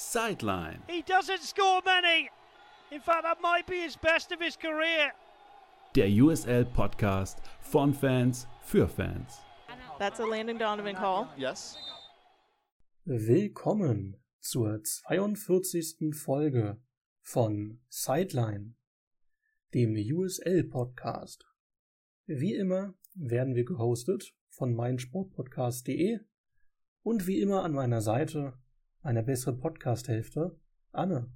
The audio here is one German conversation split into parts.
Sideline. He doesn't score many. In fact, that might be his best of his career. Der USL Podcast von Fans für Fans. That's a Landon Donovan call. Yes. Willkommen zur 42. Folge von Sideline, dem USL Podcast. Wie immer werden wir gehostet von meinsportpodcast.de und wie immer an meiner Seite eine bessere Podcast-Hälfte, Anne.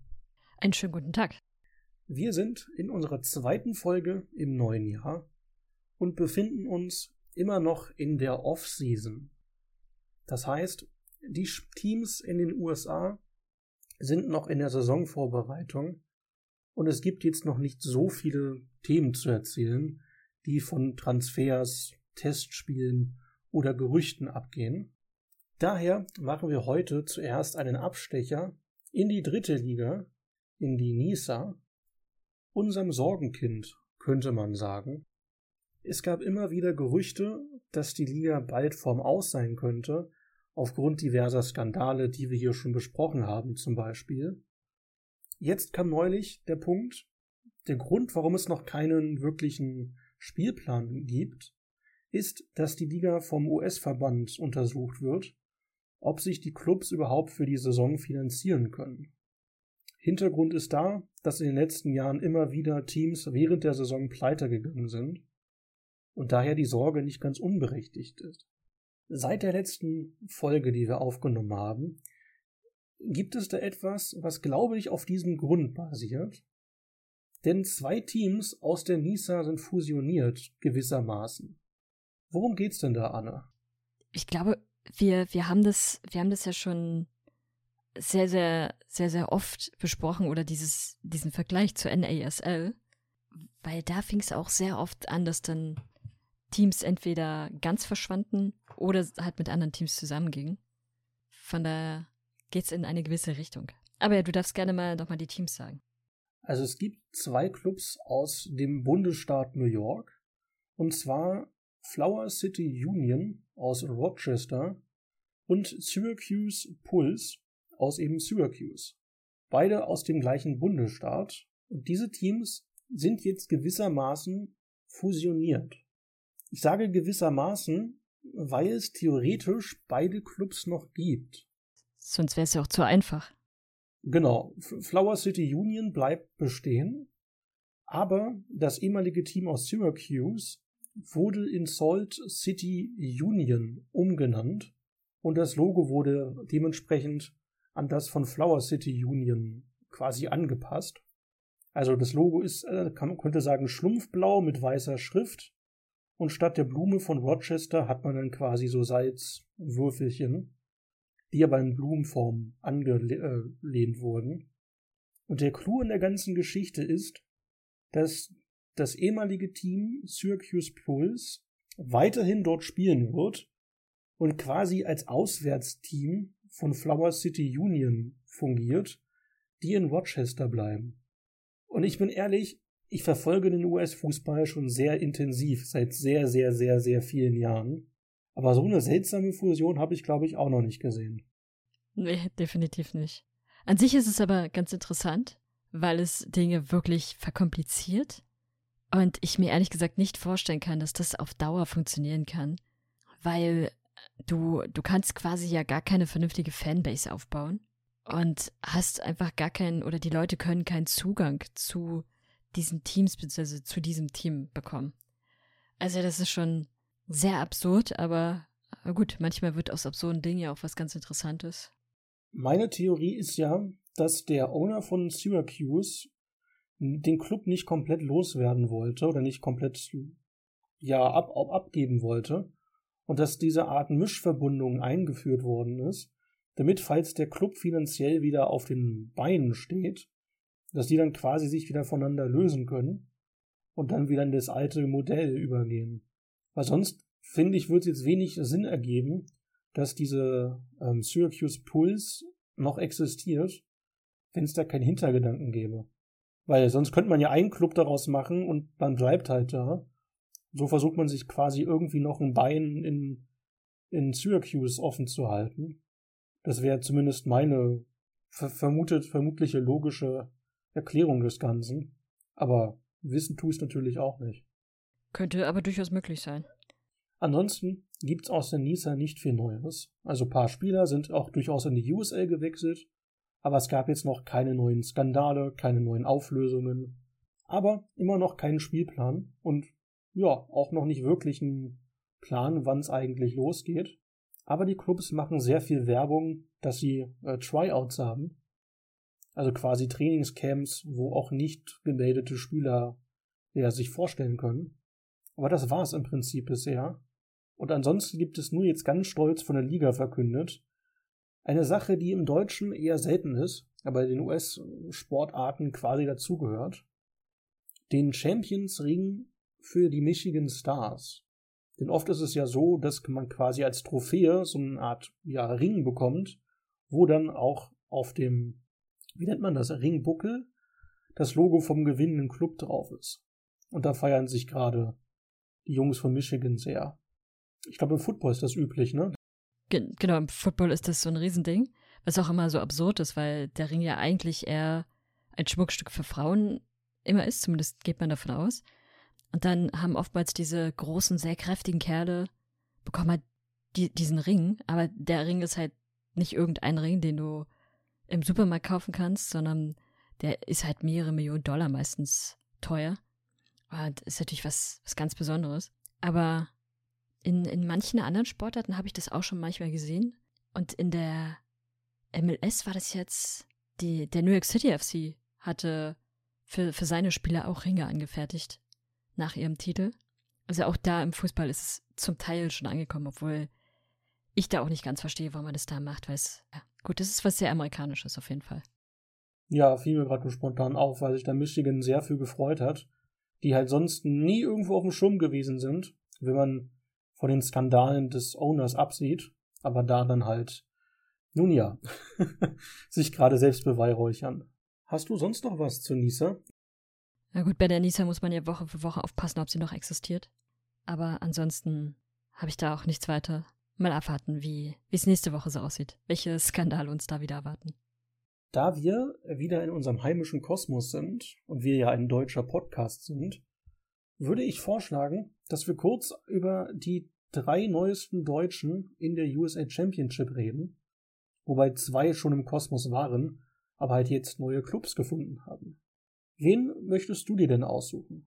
Einen schönen guten Tag. Wir sind in unserer zweiten Folge im neuen Jahr und befinden uns immer noch in der Off-Season. Das heißt, die Teams in den USA sind noch in der Saisonvorbereitung und es gibt jetzt noch nicht so viele Themen zu erzählen, die von Transfers, Testspielen oder Gerüchten abgehen. Daher machen wir heute zuerst einen Abstecher in die dritte Liga, in die Nisa, unserem Sorgenkind, könnte man sagen. Es gab immer wieder Gerüchte, dass die Liga bald vorm Aus sein könnte, aufgrund diverser Skandale, die wir hier schon besprochen haben, zum Beispiel. Jetzt kam neulich der Punkt, der Grund, warum es noch keinen wirklichen Spielplan gibt, ist, dass die Liga vom US-Verband untersucht wird ob sich die Clubs überhaupt für die Saison finanzieren können. Hintergrund ist da, dass in den letzten Jahren immer wieder Teams während der Saison pleite gegangen sind und daher die Sorge nicht ganz unberechtigt ist. Seit der letzten Folge, die wir aufgenommen haben, gibt es da etwas, was glaube ich auf diesem Grund basiert. Denn zwei Teams aus der Nisa sind fusioniert, gewissermaßen. Worum geht's denn da, Anna? Ich glaube, wir, wir haben das, wir haben das ja schon sehr, sehr, sehr, sehr oft besprochen oder dieses, diesen Vergleich zur NASL, weil da fing es auch sehr oft an, dass dann Teams entweder ganz verschwanden oder halt mit anderen Teams zusammengingen. Von daher geht's in eine gewisse Richtung. Aber ja, du darfst gerne mal nochmal die Teams sagen. Also es gibt zwei Clubs aus dem Bundesstaat New York. Und zwar Flower City Union aus Rochester und Syracuse Pulse aus eben Syracuse. Beide aus dem gleichen Bundesstaat. Und diese Teams sind jetzt gewissermaßen fusioniert. Ich sage gewissermaßen, weil es theoretisch beide Clubs noch gibt. Sonst wäre es ja auch zu einfach. Genau. Flower City Union bleibt bestehen, aber das ehemalige Team aus Syracuse wurde in Salt City Union umgenannt und das Logo wurde dementsprechend an das von Flower City Union quasi angepasst. Also das Logo ist, äh, man könnte sagen, schlumpfblau mit weißer Schrift und statt der Blume von Rochester hat man dann quasi so Salzwürfelchen, die aber in Blumenform angelehnt wurden. Und der Clou in der ganzen Geschichte ist, dass das ehemalige Team Syracuse Pulse weiterhin dort spielen wird und quasi als Auswärtsteam von Flower City Union fungiert, die in Rochester bleiben. Und ich bin ehrlich, ich verfolge den US-Fußball schon sehr intensiv, seit sehr, sehr, sehr, sehr vielen Jahren. Aber so eine seltsame Fusion habe ich, glaube ich, auch noch nicht gesehen. Nee, definitiv nicht. An sich ist es aber ganz interessant, weil es Dinge wirklich verkompliziert und ich mir ehrlich gesagt nicht vorstellen kann, dass das auf Dauer funktionieren kann, weil du, du kannst quasi ja gar keine vernünftige Fanbase aufbauen und hast einfach gar keinen, oder die Leute können keinen Zugang zu diesen Teams bzw. zu diesem Team bekommen. Also das ist schon sehr absurd, aber, aber gut, manchmal wird aus absurden Dingen ja auch was ganz Interessantes. Meine Theorie ist ja, dass der Owner von Syracuse den Club nicht komplett loswerden wollte oder nicht komplett ja ab, ab, abgeben wollte und dass diese Art Mischverbundung eingeführt worden ist, damit falls der Club finanziell wieder auf den Beinen steht, dass die dann quasi sich wieder voneinander lösen können und dann wieder in das alte Modell übergehen. Weil sonst, finde ich, wird es jetzt wenig Sinn ergeben, dass diese ähm, Syracuse Pulse noch existiert, wenn es da keinen Hintergedanken gäbe. Weil sonst könnte man ja einen Club daraus machen und man bleibt halt da. So versucht man sich quasi irgendwie noch ein Bein in, in Syracuse offen zu halten. Das wäre zumindest meine ver vermutet, vermutliche logische Erklärung des Ganzen. Aber wissen tue ich es natürlich auch nicht. Könnte aber durchaus möglich sein. Ansonsten gibt's aus der Nisa nicht viel Neues. Also ein paar Spieler sind auch durchaus in die USL gewechselt, aber es gab jetzt noch keine neuen Skandale, keine neuen Auflösungen, aber immer noch keinen Spielplan und ja, auch noch nicht wirklich einen Plan, wann es eigentlich losgeht. Aber die Clubs machen sehr viel Werbung, dass sie äh, Tryouts haben. Also quasi Trainingscamps, wo auch nicht gemeldete Spieler ja, sich vorstellen können. Aber das war es im Prinzip bisher. Und ansonsten gibt es nur jetzt ganz stolz von der Liga verkündet. Eine Sache, die im Deutschen eher selten ist, aber den US-Sportarten quasi dazugehört. Den Champions Ring für die Michigan Stars. Denn oft ist es ja so, dass man quasi als Trophäe so eine Art ja, Ring bekommt, wo dann auch auf dem, wie nennt man das, Ringbuckel, das Logo vom gewinnenden Club drauf ist. Und da feiern sich gerade die Jungs von Michigan sehr. Ich glaube, im Football ist das üblich, ne? genau, im Football ist das so ein Riesending, was auch immer so absurd ist, weil der Ring ja eigentlich eher ein Schmuckstück für Frauen immer ist, zumindest geht man davon aus. Und dann haben oftmals diese großen, sehr kräftigen Kerle bekommen halt die, diesen Ring, aber der Ring ist halt nicht irgendein Ring, den du im Supermarkt kaufen kannst, sondern der ist halt mehrere Millionen Dollar meistens teuer. Und ist natürlich was, was ganz Besonderes. Aber in, in manchen anderen Sportarten habe ich das auch schon manchmal gesehen. Und in der MLS war das jetzt, die, der New York City FC hatte für, für seine Spieler auch Ringe angefertigt nach ihrem Titel. Also auch da im Fußball ist es zum Teil schon angekommen, obwohl ich da auch nicht ganz verstehe, warum man das da macht, weil es, ja, gut, das ist was sehr Amerikanisches auf jeden Fall. Ja, fiel mir gerade spontan auf, weil sich da Michigan sehr viel gefreut hat, die halt sonst nie irgendwo auf dem Schirm gewesen sind, wenn man von den Skandalen des Owners absieht, aber da dann halt, nun ja, sich gerade selbst beweihräuchern. Hast du sonst noch was zu Nisa? Na gut, bei der Nisa muss man ja Woche für Woche aufpassen, ob sie noch existiert. Aber ansonsten habe ich da auch nichts weiter. Mal abwarten, wie es nächste Woche so aussieht. Welche Skandale uns da wieder erwarten. Da wir wieder in unserem heimischen Kosmos sind und wir ja ein deutscher Podcast sind, würde ich vorschlagen, dass wir kurz über die drei neuesten Deutschen in der USA Championship reden, wobei zwei schon im Kosmos waren, aber halt jetzt neue Clubs gefunden haben. Wen möchtest du dir denn aussuchen?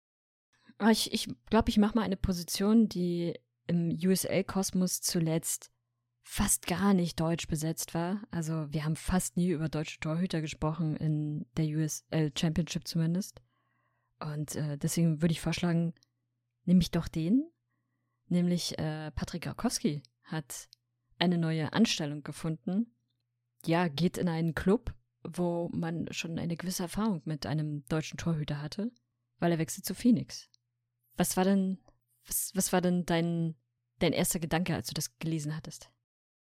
Ah, ich glaube, ich, glaub, ich mache mal eine Position, die im USL-Kosmos zuletzt fast gar nicht deutsch besetzt war. Also wir haben fast nie über deutsche Torhüter gesprochen, in der USL Championship zumindest. Und äh, deswegen würde ich vorschlagen, nehme ich doch den. Nämlich äh, Patrick Rakowski hat eine neue Anstellung gefunden. Ja, geht in einen Club, wo man schon eine gewisse Erfahrung mit einem deutschen Torhüter hatte, weil er wechselt zu Phoenix. Was war denn, was, was war denn dein, dein erster Gedanke, als du das gelesen hattest?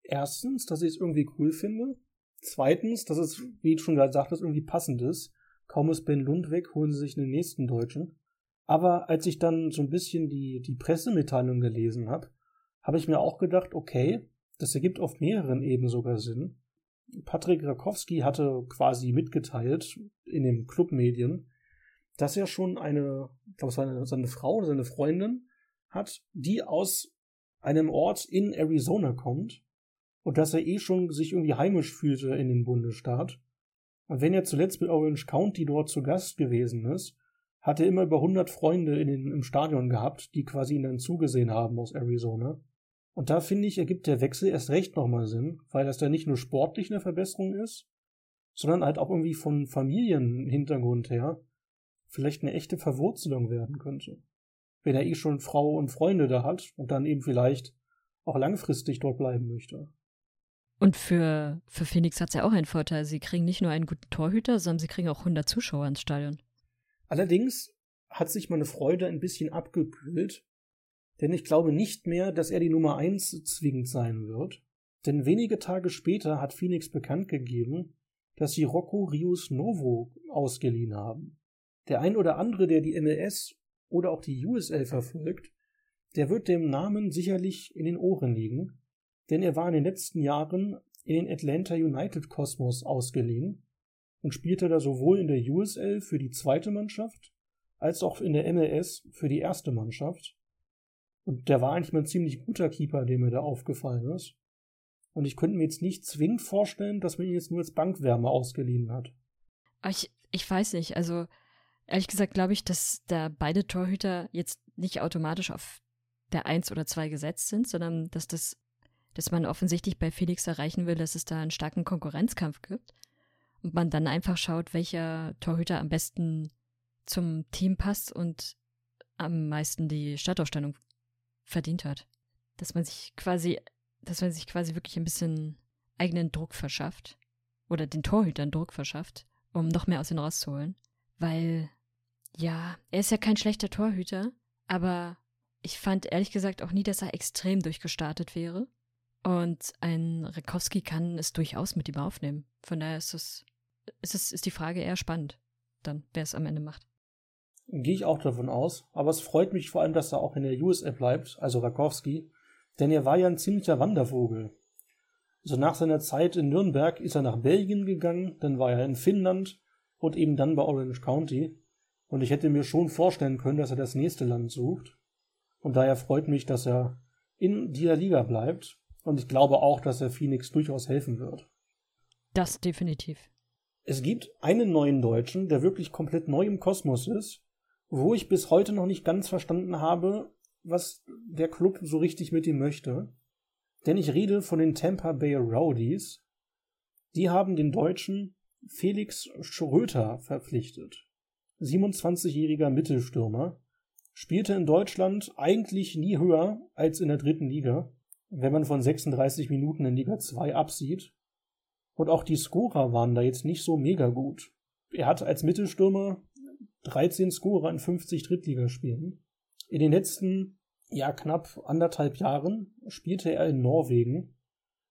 Erstens, dass ich es irgendwie cool finde. Zweitens, dass es, wie du schon gerade sagtest, irgendwie passend ist. Kaum ist Ben Lund weg, holen sie sich einen nächsten Deutschen. Aber als ich dann so ein bisschen die, die Pressemitteilung gelesen habe, habe ich mir auch gedacht, okay, das ergibt auf mehreren Ebenen sogar Sinn. Patrick Rakowski hatte quasi mitgeteilt in den Clubmedien, dass er schon eine, ich glaube, seine, seine Frau oder seine Freundin hat, die aus einem Ort in Arizona kommt und dass er eh schon sich irgendwie heimisch fühlte in den Bundesstaat. Und wenn er zuletzt mit Orange County dort zu Gast gewesen ist, hat er immer über 100 Freunde in den, im Stadion gehabt, die quasi ihn dann zugesehen haben aus Arizona. Und da finde ich, ergibt der Wechsel erst recht nochmal Sinn, weil das dann nicht nur sportlich eine Verbesserung ist, sondern halt auch irgendwie von Familienhintergrund her vielleicht eine echte Verwurzelung werden könnte. Wenn er eh schon Frau und Freunde da hat und dann eben vielleicht auch langfristig dort bleiben möchte. Und für, für Phoenix hat es ja auch einen Vorteil. Sie kriegen nicht nur einen guten Torhüter, sondern sie kriegen auch 100 Zuschauer ins Stadion. Allerdings hat sich meine Freude ein bisschen abgekühlt, denn ich glaube nicht mehr, dass er die Nummer 1 zwingend sein wird. Denn wenige Tage später hat Phoenix bekannt gegeben, dass sie Rocco Rius Novo ausgeliehen haben. Der ein oder andere, der die MLS oder auch die USL verfolgt, der wird dem Namen sicherlich in den Ohren liegen, denn er war in den letzten Jahren in den Atlanta United Kosmos ausgeliehen und spielte da sowohl in der USL für die zweite Mannschaft als auch in der MLS für die erste Mannschaft. Und der war eigentlich mal ein ziemlich guter Keeper, der mir da aufgefallen ist. Und ich könnte mir jetzt nicht zwingend vorstellen, dass man ihn jetzt nur als Bankwärme ausgeliehen hat. Ich, ich weiß nicht. Also, ehrlich gesagt, glaube ich, dass da beide Torhüter jetzt nicht automatisch auf der Eins oder zwei gesetzt sind, sondern dass das, dass man offensichtlich bei Felix erreichen will, dass es da einen starken Konkurrenzkampf gibt und man dann einfach schaut, welcher Torhüter am besten zum Team passt und am meisten die Startaufstellung verdient hat. Dass man sich quasi, dass man sich quasi wirklich ein bisschen eigenen Druck verschafft oder den Torhütern Druck verschafft, um noch mehr aus ihnen rauszuholen. Weil, ja, er ist ja kein schlechter Torhüter, aber ich fand ehrlich gesagt auch nie, dass er extrem durchgestartet wäre. Und ein Rekowski kann es durchaus mit ihm aufnehmen. Von daher ist es, ist es, ist die Frage eher spannend, dann, wer es am Ende macht. Gehe ich auch davon aus. Aber es freut mich vor allem, dass er auch in der USA bleibt, also Rakowski. Denn er war ja ein ziemlicher Wandervogel. Also nach seiner Zeit in Nürnberg ist er nach Belgien gegangen, dann war er in Finnland und eben dann bei Orange County. Und ich hätte mir schon vorstellen können, dass er das nächste Land sucht. Und daher freut mich, dass er in dieser Liga bleibt. Und ich glaube auch, dass er Phoenix durchaus helfen wird. Das definitiv. Es gibt einen neuen Deutschen, der wirklich komplett neu im Kosmos ist, wo ich bis heute noch nicht ganz verstanden habe, was der Club so richtig mit ihm möchte. Denn ich rede von den Tampa Bay Rowdies. Die haben den Deutschen Felix Schröter verpflichtet. 27-jähriger Mittelstürmer, spielte in Deutschland eigentlich nie höher als in der dritten Liga, wenn man von 36 Minuten in Liga 2 absieht. Und auch die Scorer waren da jetzt nicht so mega gut. Er hat als Mittelstürmer 13 Scorer in 50 Drittligaspielen. In den letzten, ja, knapp anderthalb Jahren spielte er in Norwegen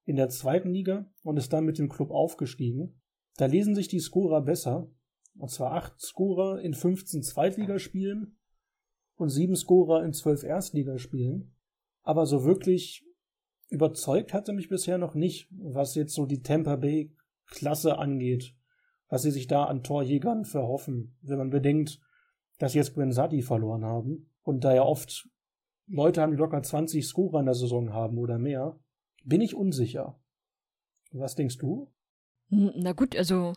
in der zweiten Liga und ist dann mit dem Club aufgestiegen. Da lesen sich die Scorer besser. Und zwar 8 Scorer in 15 Zweitligaspielen und 7 Scorer in 12 Erstligaspielen. Aber so wirklich überzeugt hat er mich bisher noch nicht, was jetzt so die Tampa Bay Klasse angeht was sie sich da an Torjägern verhoffen, wenn man bedenkt, dass sie jetzt Brensati verloren haben und da ja oft Leute haben, die locker 20 Scorer in der Saison haben oder mehr, bin ich unsicher. Was denkst du? Na gut, also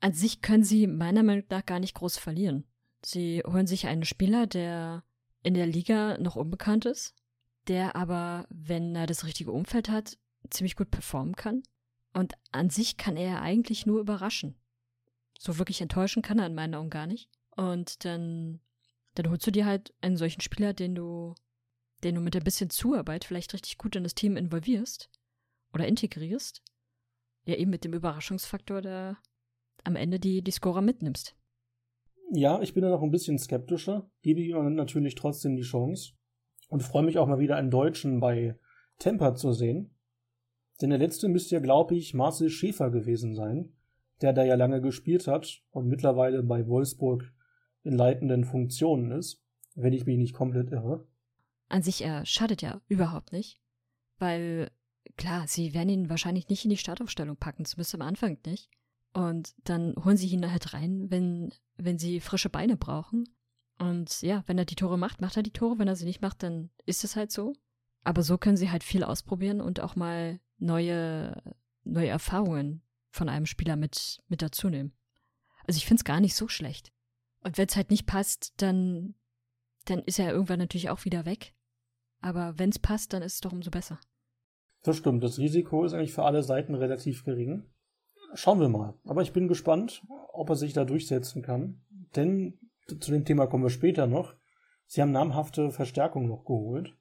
an sich können sie meiner Meinung nach gar nicht groß verlieren. Sie holen sich einen Spieler, der in der Liga noch unbekannt ist, der aber, wenn er das richtige Umfeld hat, ziemlich gut performen kann. Und an sich kann er eigentlich nur überraschen. So wirklich enttäuschen kann er in meinen Augen gar nicht. Und dann, dann holst du dir halt einen solchen Spieler, den du, den du mit ein bisschen Zuarbeit vielleicht richtig gut in das Team involvierst oder integrierst. Ja, eben mit dem Überraschungsfaktor, der am Ende die, die Scorer mitnimmst. Ja, ich bin da noch ein bisschen skeptischer, gebe ihm natürlich trotzdem die Chance und freue mich auch mal wieder einen Deutschen bei Temper zu sehen. Denn der letzte müsste ja, glaube ich, Marcel Schäfer gewesen sein, der da ja lange gespielt hat und mittlerweile bei Wolfsburg in leitenden Funktionen ist, wenn ich mich nicht komplett irre. An sich, er schadet ja überhaupt nicht, weil klar, sie werden ihn wahrscheinlich nicht in die Startaufstellung packen, zumindest am Anfang nicht. Und dann holen sie ihn halt rein, wenn, wenn sie frische Beine brauchen. Und ja, wenn er die Tore macht, macht er die Tore. Wenn er sie nicht macht, dann ist es halt so. Aber so können sie halt viel ausprobieren und auch mal neue, neue Erfahrungen von einem Spieler mit, mit dazu nehmen. Also ich finde es gar nicht so schlecht. Und wenn es halt nicht passt, dann, dann ist er irgendwann natürlich auch wieder weg. Aber wenn es passt, dann ist es doch umso besser. Das stimmt. Das Risiko ist eigentlich für alle Seiten relativ gering. Schauen wir mal. Aber ich bin gespannt, ob er sich da durchsetzen kann. Denn zu dem Thema kommen wir später noch. Sie haben namhafte Verstärkung noch geholt.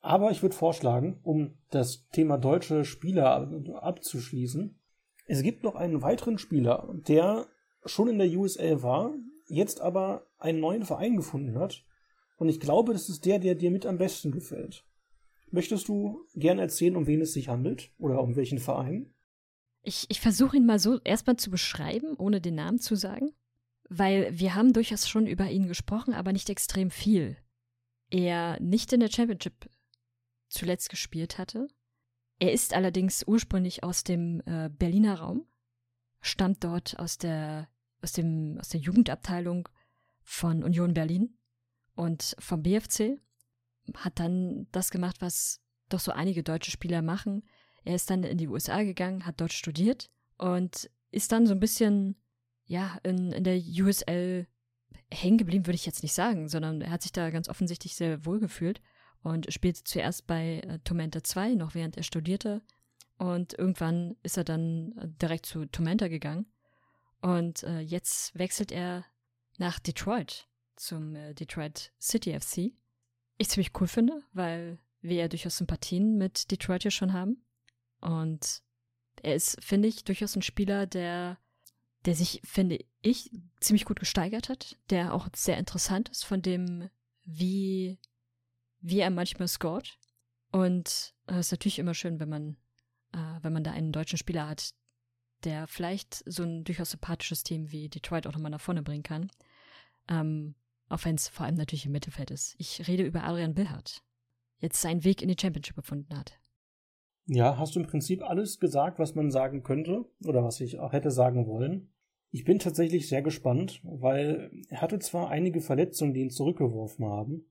Aber ich würde vorschlagen, um das Thema deutsche Spieler abzuschließen, es gibt noch einen weiteren Spieler, der schon in der USL war, jetzt aber einen neuen Verein gefunden hat. Und ich glaube, das ist der, der dir mit am besten gefällt. Möchtest du gern erzählen, um wen es sich handelt oder um welchen Verein? Ich, ich versuche ihn mal so erstmal zu beschreiben, ohne den Namen zu sagen, weil wir haben durchaus schon über ihn gesprochen, aber nicht extrem viel. Er nicht in der Championship zuletzt gespielt hatte, Er ist allerdings ursprünglich aus dem äh, Berliner Raum, stammt dort aus der, aus, dem, aus der Jugendabteilung von Union Berlin und vom BFC, hat dann das gemacht, was doch so einige deutsche Spieler machen. Er ist dann in die USA gegangen, hat dort studiert und ist dann so ein bisschen, ja, in, in der USL hängen geblieben, würde ich jetzt nicht sagen, sondern er hat sich da ganz offensichtlich sehr wohl gefühlt und spielte zuerst bei äh, Tormenta 2, noch während er studierte. Und irgendwann ist er dann äh, direkt zu Tormenta gegangen. Und äh, jetzt wechselt er nach Detroit zum äh, Detroit City FC. Ich ziemlich cool finde, weil wir ja durchaus Sympathien mit Detroit hier schon haben. Und er ist, finde ich, durchaus ein Spieler, der, der sich, finde ich, ziemlich gut gesteigert hat, der auch sehr interessant ist von dem, wie, wie er manchmal scored. Und es ist natürlich immer schön, wenn man, äh, wenn man da einen deutschen Spieler hat, der vielleicht so ein durchaus sympathisches Team wie Detroit auch nochmal nach vorne bringen kann. Ähm, auch wenn es vor allem natürlich im Mittelfeld ist. Ich rede über Adrian Billhardt. Jetzt seinen Weg in die Championship gefunden hat. Ja, hast du im Prinzip alles gesagt, was man sagen könnte oder was ich auch hätte sagen wollen. Ich bin tatsächlich sehr gespannt, weil er hatte zwar einige Verletzungen, die ihn zurückgeworfen haben,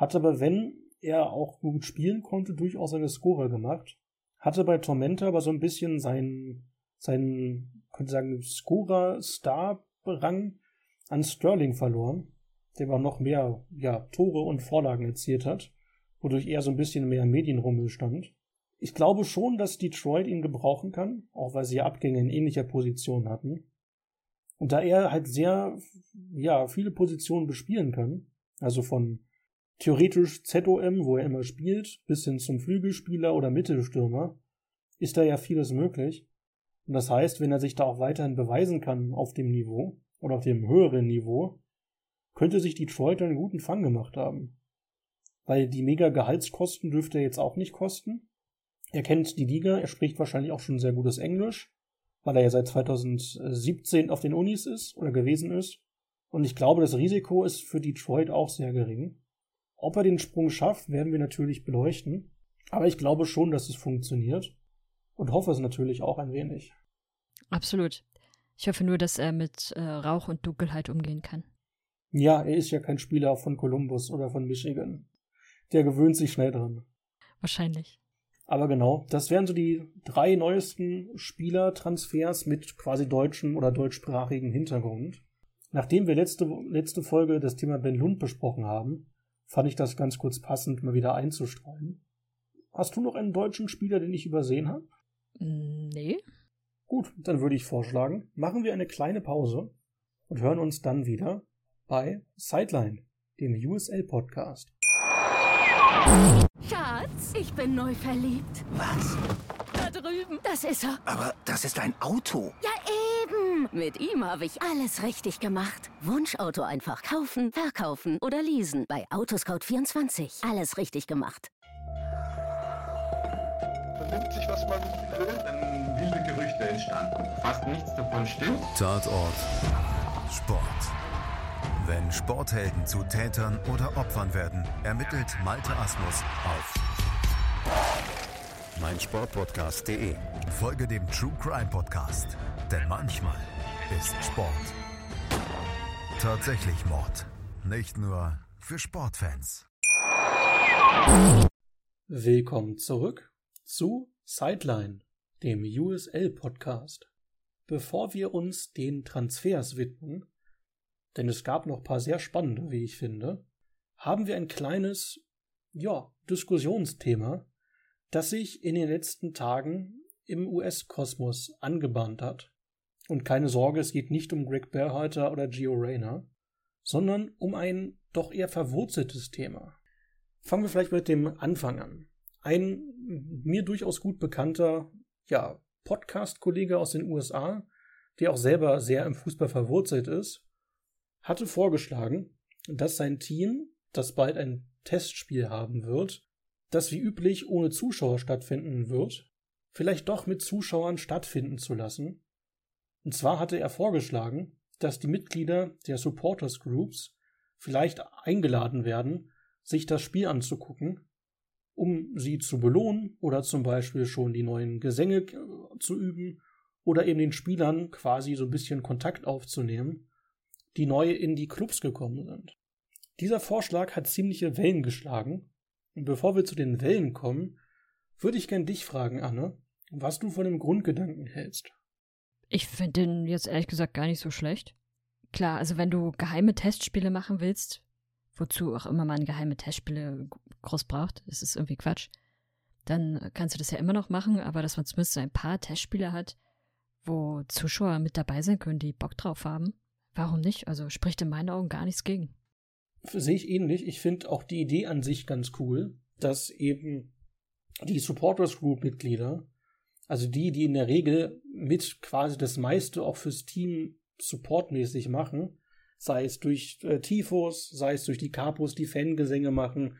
hat aber, wenn er auch gut spielen konnte, durchaus eine Scorer gemacht, hatte bei Tormenta aber so ein bisschen seinen, seinen, könnte sagen, Scorer-Star-Rang an Sterling verloren, der aber noch mehr, ja, Tore und Vorlagen erzielt hat, wodurch er so ein bisschen mehr Medienrummel stand ich glaube schon, dass Detroit ihn gebrauchen kann, auch weil sie ja Abgänge in ähnlicher Position hatten. Und da er halt sehr, ja, viele Positionen bespielen kann, also von theoretisch ZOM, wo er immer spielt, bis hin zum Flügelspieler oder Mittelstürmer, ist da ja vieles möglich. Und das heißt, wenn er sich da auch weiterhin beweisen kann auf dem Niveau oder auf dem höheren Niveau, könnte sich Detroit einen guten Fang gemacht haben. Weil die mega Gehaltskosten dürfte er jetzt auch nicht kosten. Er kennt die Liga, er spricht wahrscheinlich auch schon sehr gutes Englisch, weil er ja seit 2017 auf den Unis ist oder gewesen ist. Und ich glaube, das Risiko ist für Detroit auch sehr gering. Ob er den Sprung schafft, werden wir natürlich beleuchten. Aber ich glaube schon, dass es funktioniert. Und hoffe es natürlich auch ein wenig. Absolut. Ich hoffe nur, dass er mit äh, Rauch und Dunkelheit umgehen kann. Ja, er ist ja kein Spieler von Columbus oder von Michigan. Der gewöhnt sich schnell dran. Wahrscheinlich. Aber genau, das wären so die drei neuesten Spielertransfers mit quasi deutschem oder deutschsprachigem Hintergrund. Nachdem wir letzte, letzte Folge das Thema Ben Lund besprochen haben, fand ich das ganz kurz passend, mal wieder einzustreuen. Hast du noch einen deutschen Spieler, den ich übersehen habe? Nee. Gut, dann würde ich vorschlagen, machen wir eine kleine Pause und hören uns dann wieder bei Sideline, dem USL-Podcast. Schatz, ich bin neu verliebt. Was? Da drüben. Das ist er. Aber das ist ein Auto. Ja, Mit ihm habe ich alles richtig gemacht. Wunschauto einfach kaufen, verkaufen oder leasen. Bei Autoscout24. Alles richtig gemacht. Vernimmt sich, was man will, dann wilde Gerüchte entstanden. Fast nichts davon stimmt. Tatort. Sport. Wenn Sporthelden zu Tätern oder Opfern werden, ermittelt Malte Asmus auf meinsportpodcast.de. Folge dem True Crime Podcast, denn manchmal ist Sport tatsächlich Mord. Nicht nur für Sportfans. Willkommen zurück zu Sideline, dem USL Podcast. Bevor wir uns den Transfers widmen, denn es gab noch ein paar sehr spannende, wie ich finde, haben wir ein kleines, ja, Diskussionsthema, das sich in den letzten Tagen im US-Kosmos angebahnt hat. Und keine Sorge, es geht nicht um Greg Berhalter oder Gio Reyna, sondern um ein doch eher verwurzeltes Thema. Fangen wir vielleicht mit dem Anfang an. Ein mir durchaus gut bekannter, ja, Podcast-Kollege aus den USA, der auch selber sehr im Fußball verwurzelt ist, hatte vorgeschlagen, dass sein Team, das bald ein Testspiel haben wird, das wie üblich ohne Zuschauer stattfinden wird, vielleicht doch mit Zuschauern stattfinden zu lassen. Und zwar hatte er vorgeschlagen, dass die Mitglieder der Supporters Groups vielleicht eingeladen werden, sich das Spiel anzugucken um sie zu belohnen oder zum Beispiel schon die neuen Gesänge äh, zu üben oder eben den Spielern quasi so ein bisschen Kontakt aufzunehmen, die neu in die Clubs gekommen sind. Dieser Vorschlag hat ziemliche Wellen geschlagen. Und bevor wir zu den Wellen kommen, würde ich gern dich fragen, Anne, was du von dem Grundgedanken hältst. Ich finde den jetzt ehrlich gesagt gar nicht so schlecht. Klar, also wenn du geheime Testspiele machen willst, wozu auch immer man geheime Testspiele groß braucht, das ist irgendwie Quatsch, dann kannst du das ja immer noch machen, aber dass man zumindest ein paar Testspiele hat, wo Zuschauer mit dabei sein können, die Bock drauf haben, warum nicht? Also spricht in meinen Augen gar nichts gegen. Sehe ich ähnlich. Ich finde auch die Idee an sich ganz cool, dass eben die Supporters Group Mitglieder, also die, die in der Regel mit quasi das meiste auch fürs Team supportmäßig machen, sei es durch äh, Tifos, sei es durch die Capos, die Fangesänge machen,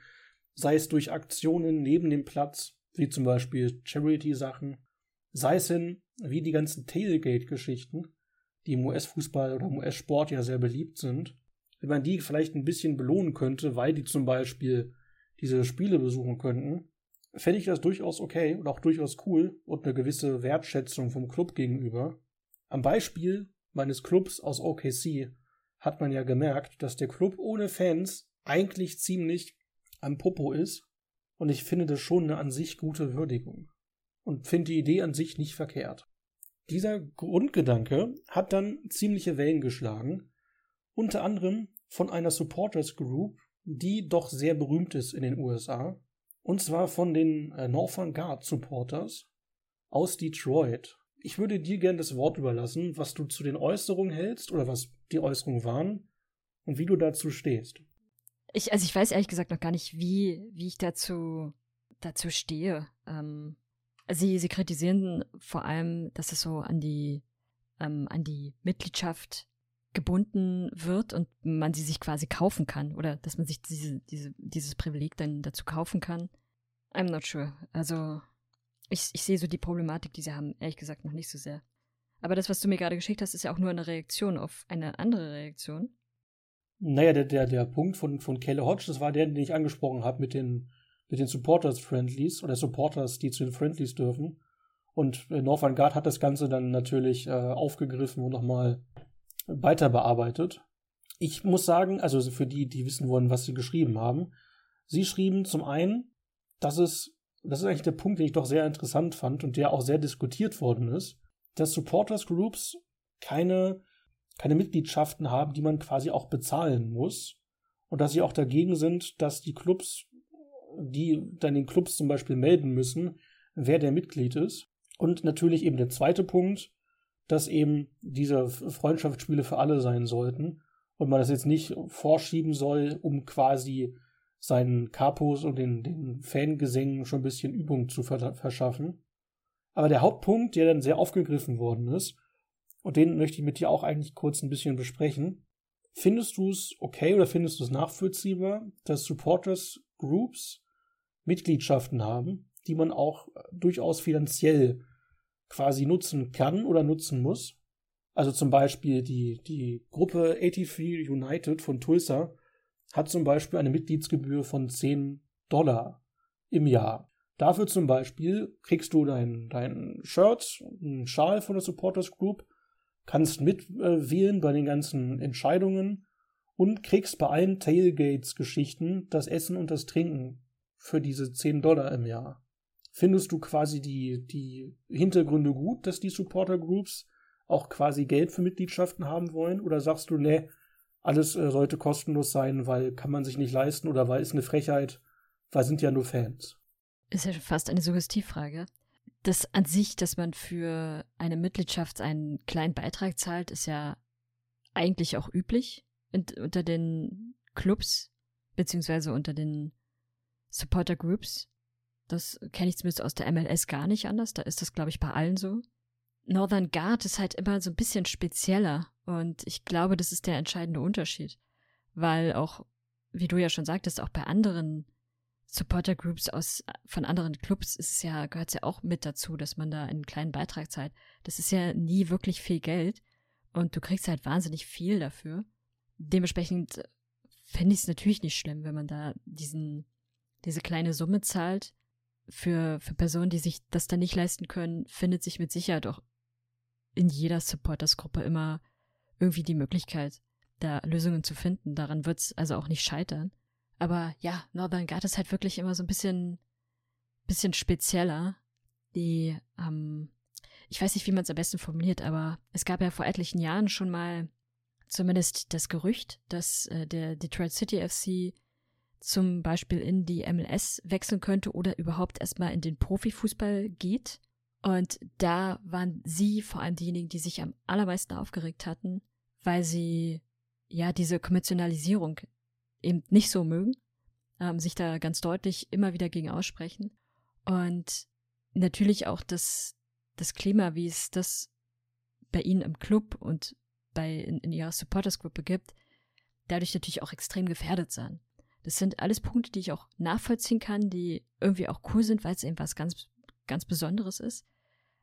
sei es durch Aktionen neben dem Platz, wie zum Beispiel Charity-Sachen, sei es hin, wie die ganzen Tailgate-Geschichten, die im US-Fußball oder im US-Sport ja sehr beliebt sind, wenn man die vielleicht ein bisschen belohnen könnte, weil die zum Beispiel diese Spiele besuchen könnten, fände ich das durchaus okay und auch durchaus cool und eine gewisse Wertschätzung vom Club gegenüber. Am Beispiel meines Clubs aus OKC hat man ja gemerkt, dass der Club ohne Fans eigentlich ziemlich am Popo ist und ich finde das schon eine an sich gute Würdigung und finde die Idee an sich nicht verkehrt. Dieser Grundgedanke hat dann ziemliche Wellen geschlagen, unter anderem von einer Supporters Group, die doch sehr berühmt ist in den USA, und zwar von den äh, Northern Guard Supporters aus Detroit. Ich würde dir gerne das Wort überlassen, was du zu den Äußerungen hältst oder was die Äußerungen waren und wie du dazu stehst. Ich, also ich weiß ehrlich gesagt noch gar nicht, wie, wie ich dazu, dazu stehe. Ähm, sie, sie kritisieren vor allem, dass es so an die, ähm, an die Mitgliedschaft gebunden wird und man sie sich quasi kaufen kann oder dass man sich diese, diese, dieses Privileg dann dazu kaufen kann. I'm not sure. Also ich, ich sehe so die Problematik, die sie haben, ehrlich gesagt noch nicht so sehr. Aber das, was du mir gerade geschickt hast, ist ja auch nur eine Reaktion auf eine andere Reaktion. Naja, der, der, der Punkt von, von Kelle Hodge, das war der, den ich angesprochen habe mit den, mit den Supporters-Friendlies oder Supporters, die zu den Friendlies dürfen. Und äh, Northern Guard hat das Ganze dann natürlich äh, aufgegriffen und nochmal weiter bearbeitet. Ich muss sagen, also für die, die wissen wollen, was sie geschrieben haben, sie schrieben zum einen, dass es, das ist eigentlich der Punkt, den ich doch sehr interessant fand und der auch sehr diskutiert worden ist, dass Supporters Groups keine, keine Mitgliedschaften haben, die man quasi auch bezahlen muss und dass sie auch dagegen sind, dass die Clubs, die dann den Clubs zum Beispiel melden müssen, wer der Mitglied ist. Und natürlich eben der zweite Punkt, dass eben diese Freundschaftsspiele für alle sein sollten und man das jetzt nicht vorschieben soll, um quasi seinen Kapos und den, den Fangesängen schon ein bisschen Übung zu verschaffen. Aber der Hauptpunkt, der dann sehr aufgegriffen worden ist, und den möchte ich mit dir auch eigentlich kurz ein bisschen besprechen. Findest du es okay oder findest du es nachvollziehbar, dass Supporters Groups Mitgliedschaften haben, die man auch durchaus finanziell quasi nutzen kann oder nutzen muss. Also zum Beispiel die, die Gruppe 83 United von Tulsa hat zum Beispiel eine Mitgliedsgebühr von 10 Dollar im Jahr. Dafür zum Beispiel kriegst du dein, dein Shirt, einen Schal von der Supporters Group, kannst mitwählen äh, bei den ganzen Entscheidungen und kriegst bei allen Tailgates-Geschichten das Essen und das Trinken für diese 10 Dollar im Jahr. Findest du quasi die, die Hintergründe gut, dass die Supporter Groups auch quasi Geld für Mitgliedschaften haben wollen? Oder sagst du, nee, alles äh, sollte kostenlos sein, weil kann man sich nicht leisten oder weil ist eine Frechheit, weil sind ja nur Fans? Ist ja fast eine Suggestivfrage. Das an sich, dass man für eine Mitgliedschaft einen kleinen Beitrag zahlt, ist ja eigentlich auch üblich unter den Clubs, beziehungsweise unter den Supporter Groups. Das kenne ich zumindest aus der MLS gar nicht anders. Da ist das, glaube ich, bei allen so. Northern Guard ist halt immer so ein bisschen spezieller. Und ich glaube, das ist der entscheidende Unterschied. Weil auch, wie du ja schon sagtest, auch bei anderen Supporter Groups aus, von anderen Clubs ist es ja, gehört es ja auch mit dazu, dass man da einen kleinen Beitrag zahlt. Das ist ja nie wirklich viel Geld. Und du kriegst halt wahnsinnig viel dafür. Dementsprechend fände ich es natürlich nicht schlimm, wenn man da diesen diese kleine Summe zahlt, für, für Personen, die sich das dann nicht leisten können, findet sich mit Sicherheit auch in jeder Supporters-Gruppe immer irgendwie die Möglichkeit, da Lösungen zu finden. Daran wird es also auch nicht scheitern. Aber ja, Northern Guard ist halt wirklich immer so ein bisschen, bisschen spezieller. Die, ähm, ich weiß nicht, wie man es am besten formuliert, aber es gab ja vor etlichen Jahren schon mal zumindest das Gerücht, dass äh, der Detroit City FC zum Beispiel in die MLS wechseln könnte oder überhaupt erstmal in den Profifußball geht. Und da waren sie vor allem diejenigen, die sich am allermeisten aufgeregt hatten, weil sie ja diese Kommerzialisierung eben nicht so mögen, ähm, sich da ganz deutlich immer wieder gegen aussprechen. Und natürlich auch das, das Klima, wie es das bei ihnen im Club und bei in, in ihrer Supportersgruppe gibt, dadurch natürlich auch extrem gefährdet sein. Das sind alles Punkte, die ich auch nachvollziehen kann, die irgendwie auch cool sind, weil es eben was ganz, ganz Besonderes ist.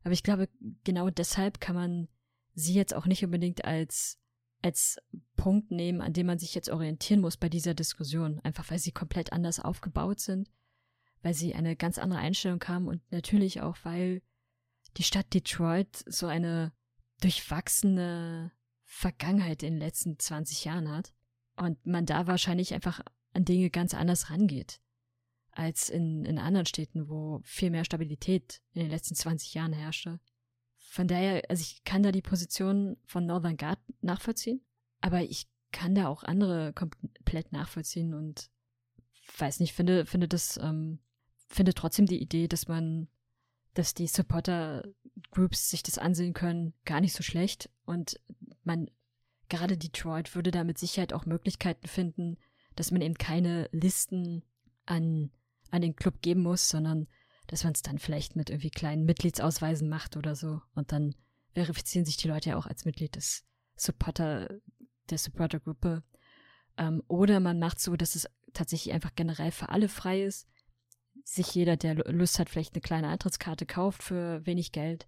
Aber ich glaube, genau deshalb kann man sie jetzt auch nicht unbedingt als, als Punkt nehmen, an dem man sich jetzt orientieren muss bei dieser Diskussion. Einfach weil sie komplett anders aufgebaut sind, weil sie eine ganz andere Einstellung haben und natürlich auch, weil die Stadt Detroit so eine durchwachsene Vergangenheit in den letzten 20 Jahren hat. Und man da wahrscheinlich einfach an Dinge ganz anders rangeht als in, in anderen Städten, wo viel mehr Stabilität in den letzten 20 Jahren herrschte. Von daher, also ich kann da die Position von Northern Guard nachvollziehen, aber ich kann da auch andere komplett nachvollziehen und weiß nicht, finde, finde das, ähm, finde trotzdem die Idee, dass man, dass die Supporter-Groups sich das ansehen können, gar nicht so schlecht und man, gerade Detroit würde da mit Sicherheit auch Möglichkeiten finden, dass man eben keine Listen an, an den Club geben muss, sondern dass man es dann vielleicht mit irgendwie kleinen Mitgliedsausweisen macht oder so. Und dann verifizieren sich die Leute ja auch als Mitglied des Supporter, der Supportergruppe. Ähm, oder man macht so, dass es tatsächlich einfach generell für alle frei ist. Sich jeder, der Lust hat, vielleicht eine kleine Eintrittskarte kauft für wenig Geld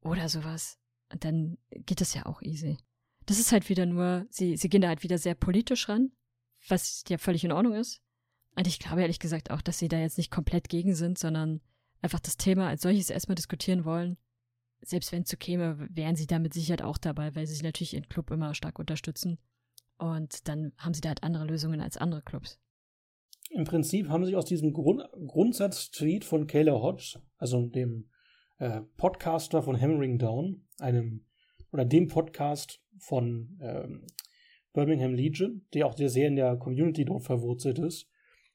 oder sowas. Und dann geht es ja auch easy. Das ist halt wieder nur, sie, sie gehen da halt wieder sehr politisch ran was ja völlig in Ordnung ist. Und ich glaube ehrlich gesagt auch, dass sie da jetzt nicht komplett gegen sind, sondern einfach das Thema als solches erstmal diskutieren wollen. Selbst wenn es so käme, wären sie da mit Sicherheit auch dabei, weil sie natürlich ihren Club immer stark unterstützen. Und dann haben sie da halt andere Lösungen als andere Clubs. Im Prinzip haben sie aus diesem Grund Grundsatz-Tweet von Kayla Hodge, also dem äh, Podcaster von Hammering Down, einem oder dem Podcast von ähm, Birmingham Legion, die auch sehr in der Community dort verwurzelt ist,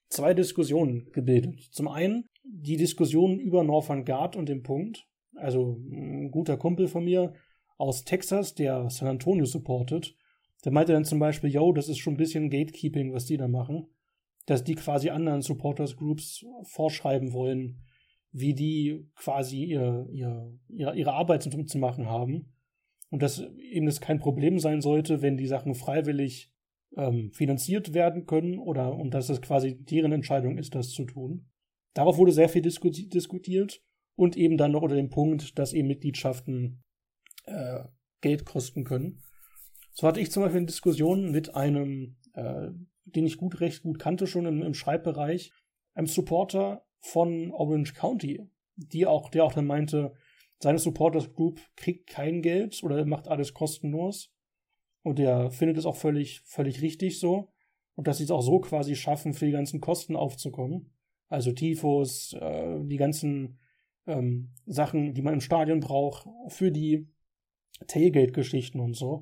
zwei Diskussionen gebildet. Zum einen die Diskussion über Northern Guard und den Punkt, also ein guter Kumpel von mir aus Texas, der San Antonio supportet, der meinte dann zum Beispiel, yo, das ist schon ein bisschen Gatekeeping, was die da machen, dass die quasi anderen Supporters Groups vorschreiben wollen, wie die quasi ihr, ihr, ihre Arbeit zu machen haben und dass eben es kein Problem sein sollte, wenn die Sachen freiwillig ähm, finanziert werden können oder und dass es quasi deren Entscheidung ist, das zu tun. Darauf wurde sehr viel disku diskutiert und eben dann noch unter dem Punkt, dass eben Mitgliedschaften äh, Geld kosten können. So hatte ich zum Beispiel eine Diskussion mit einem, äh, den ich gut recht gut kannte schon im, im Schreibbereich, einem Supporter von Orange County, die auch, der auch dann meinte, seine Supporters Group kriegt kein Geld oder macht alles kostenlos. Und er findet es auch völlig, völlig richtig so. Und dass sie es auch so quasi schaffen, für die ganzen Kosten aufzukommen. Also Tifos, äh, die ganzen ähm, Sachen, die man im Stadion braucht, für die Tailgate-Geschichten und so.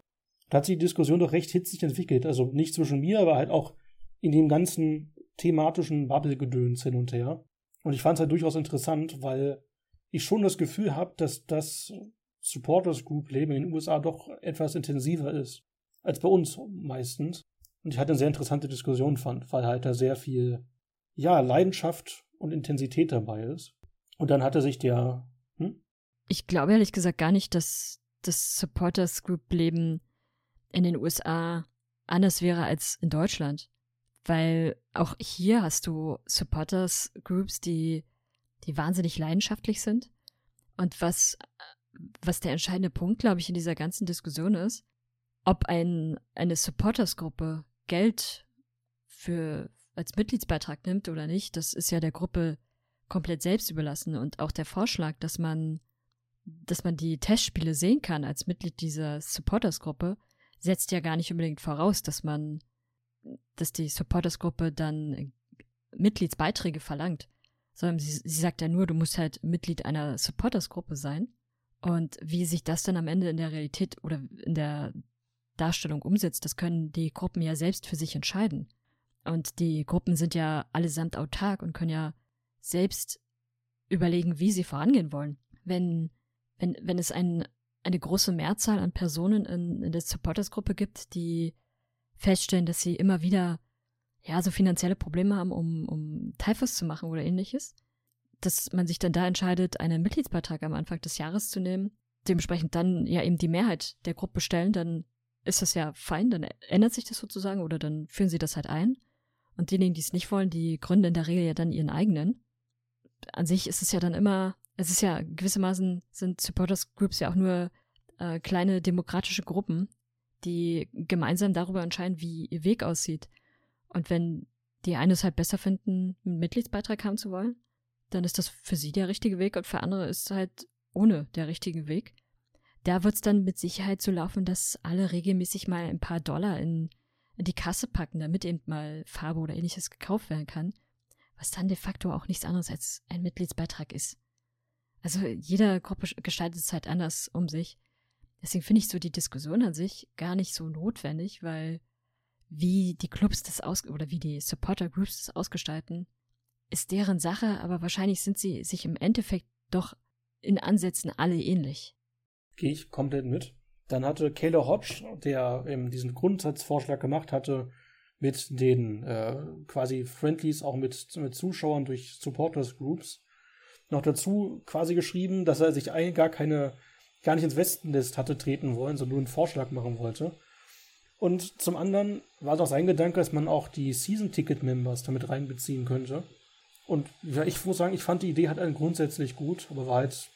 Da hat sich die Diskussion doch recht hitzig entwickelt. Also nicht zwischen mir, aber halt auch in dem ganzen thematischen Bubble-Gedöns hin und her. Und ich fand es halt durchaus interessant, weil ich schon das Gefühl habe, dass das Supporters Group Leben in den USA doch etwas intensiver ist als bei uns meistens. Und ich hatte eine sehr interessante Diskussion fand, weil halt da sehr viel, ja, Leidenschaft und Intensität dabei ist. Und dann hatte sich der, hm? Ich glaube ehrlich gesagt gar nicht, dass das Supporters Group Leben in den USA anders wäre als in Deutschland. Weil auch hier hast du Supporters Groups, die die wahnsinnig leidenschaftlich sind. Und was, was der entscheidende Punkt, glaube ich, in dieser ganzen Diskussion ist, ob ein, eine Supportersgruppe Geld für, als Mitgliedsbeitrag nimmt oder nicht, das ist ja der Gruppe komplett selbst überlassen. Und auch der Vorschlag, dass man, dass man die Testspiele sehen kann als Mitglied dieser Supporters-Gruppe, setzt ja gar nicht unbedingt voraus, dass man, dass die Supporters-Gruppe dann Mitgliedsbeiträge verlangt. Sondern sie, sie sagt ja nur, du musst halt Mitglied einer Supporters-Gruppe sein. Und wie sich das dann am Ende in der Realität oder in der Darstellung umsetzt, das können die Gruppen ja selbst für sich entscheiden. Und die Gruppen sind ja allesamt autark und können ja selbst überlegen, wie sie vorangehen wollen. Wenn, wenn, wenn es ein, eine große Mehrzahl an Personen in, in der Supporters-Gruppe gibt, die feststellen, dass sie immer wieder ja so finanzielle Probleme haben, um, um Typhus zu machen oder ähnliches, dass man sich dann da entscheidet, einen Mitgliedsbeitrag am Anfang des Jahres zu nehmen, dementsprechend dann ja eben die Mehrheit der Gruppe stellen, dann ist das ja fein, dann ändert sich das sozusagen oder dann führen sie das halt ein. Und diejenigen, die es nicht wollen, die gründen in der Regel ja dann ihren eigenen. An sich ist es ja dann immer, es ist ja gewissermaßen sind Supporters Groups ja auch nur äh, kleine demokratische Gruppen, die gemeinsam darüber entscheiden, wie ihr Weg aussieht. Und wenn die einen es halt besser finden, einen Mitgliedsbeitrag haben zu wollen, dann ist das für sie der richtige Weg und für andere ist es halt ohne der richtige Weg. Da wird es dann mit Sicherheit so laufen, dass alle regelmäßig mal ein paar Dollar in, in die Kasse packen, damit eben mal Farbe oder ähnliches gekauft werden kann, was dann de facto auch nichts anderes als ein Mitgliedsbeitrag ist. Also jeder Gruppe gestaltet es halt anders um sich. Deswegen finde ich so die Diskussion an sich gar nicht so notwendig, weil wie die Clubs das aus oder wie die Supporter Groups das ausgestalten, ist deren Sache, aber wahrscheinlich sind sie sich im Endeffekt doch in Ansätzen alle ähnlich. Gehe ich komplett mit. Dann hatte Kayla Hodge, der eben diesen Grundsatzvorschlag gemacht hatte, mit den äh, quasi Friendlies auch mit, mit Zuschauern durch Supporters Groups, noch dazu quasi geschrieben, dass er sich eigentlich gar keine, gar nicht ins Westennest hatte treten wollen, sondern nur einen Vorschlag machen wollte. Und zum anderen war doch sein Gedanke, dass man auch die Season-Ticket-Members damit reinbeziehen könnte. Und ja, ich muss sagen, ich fand die Idee halt grundsätzlich gut, aber war halt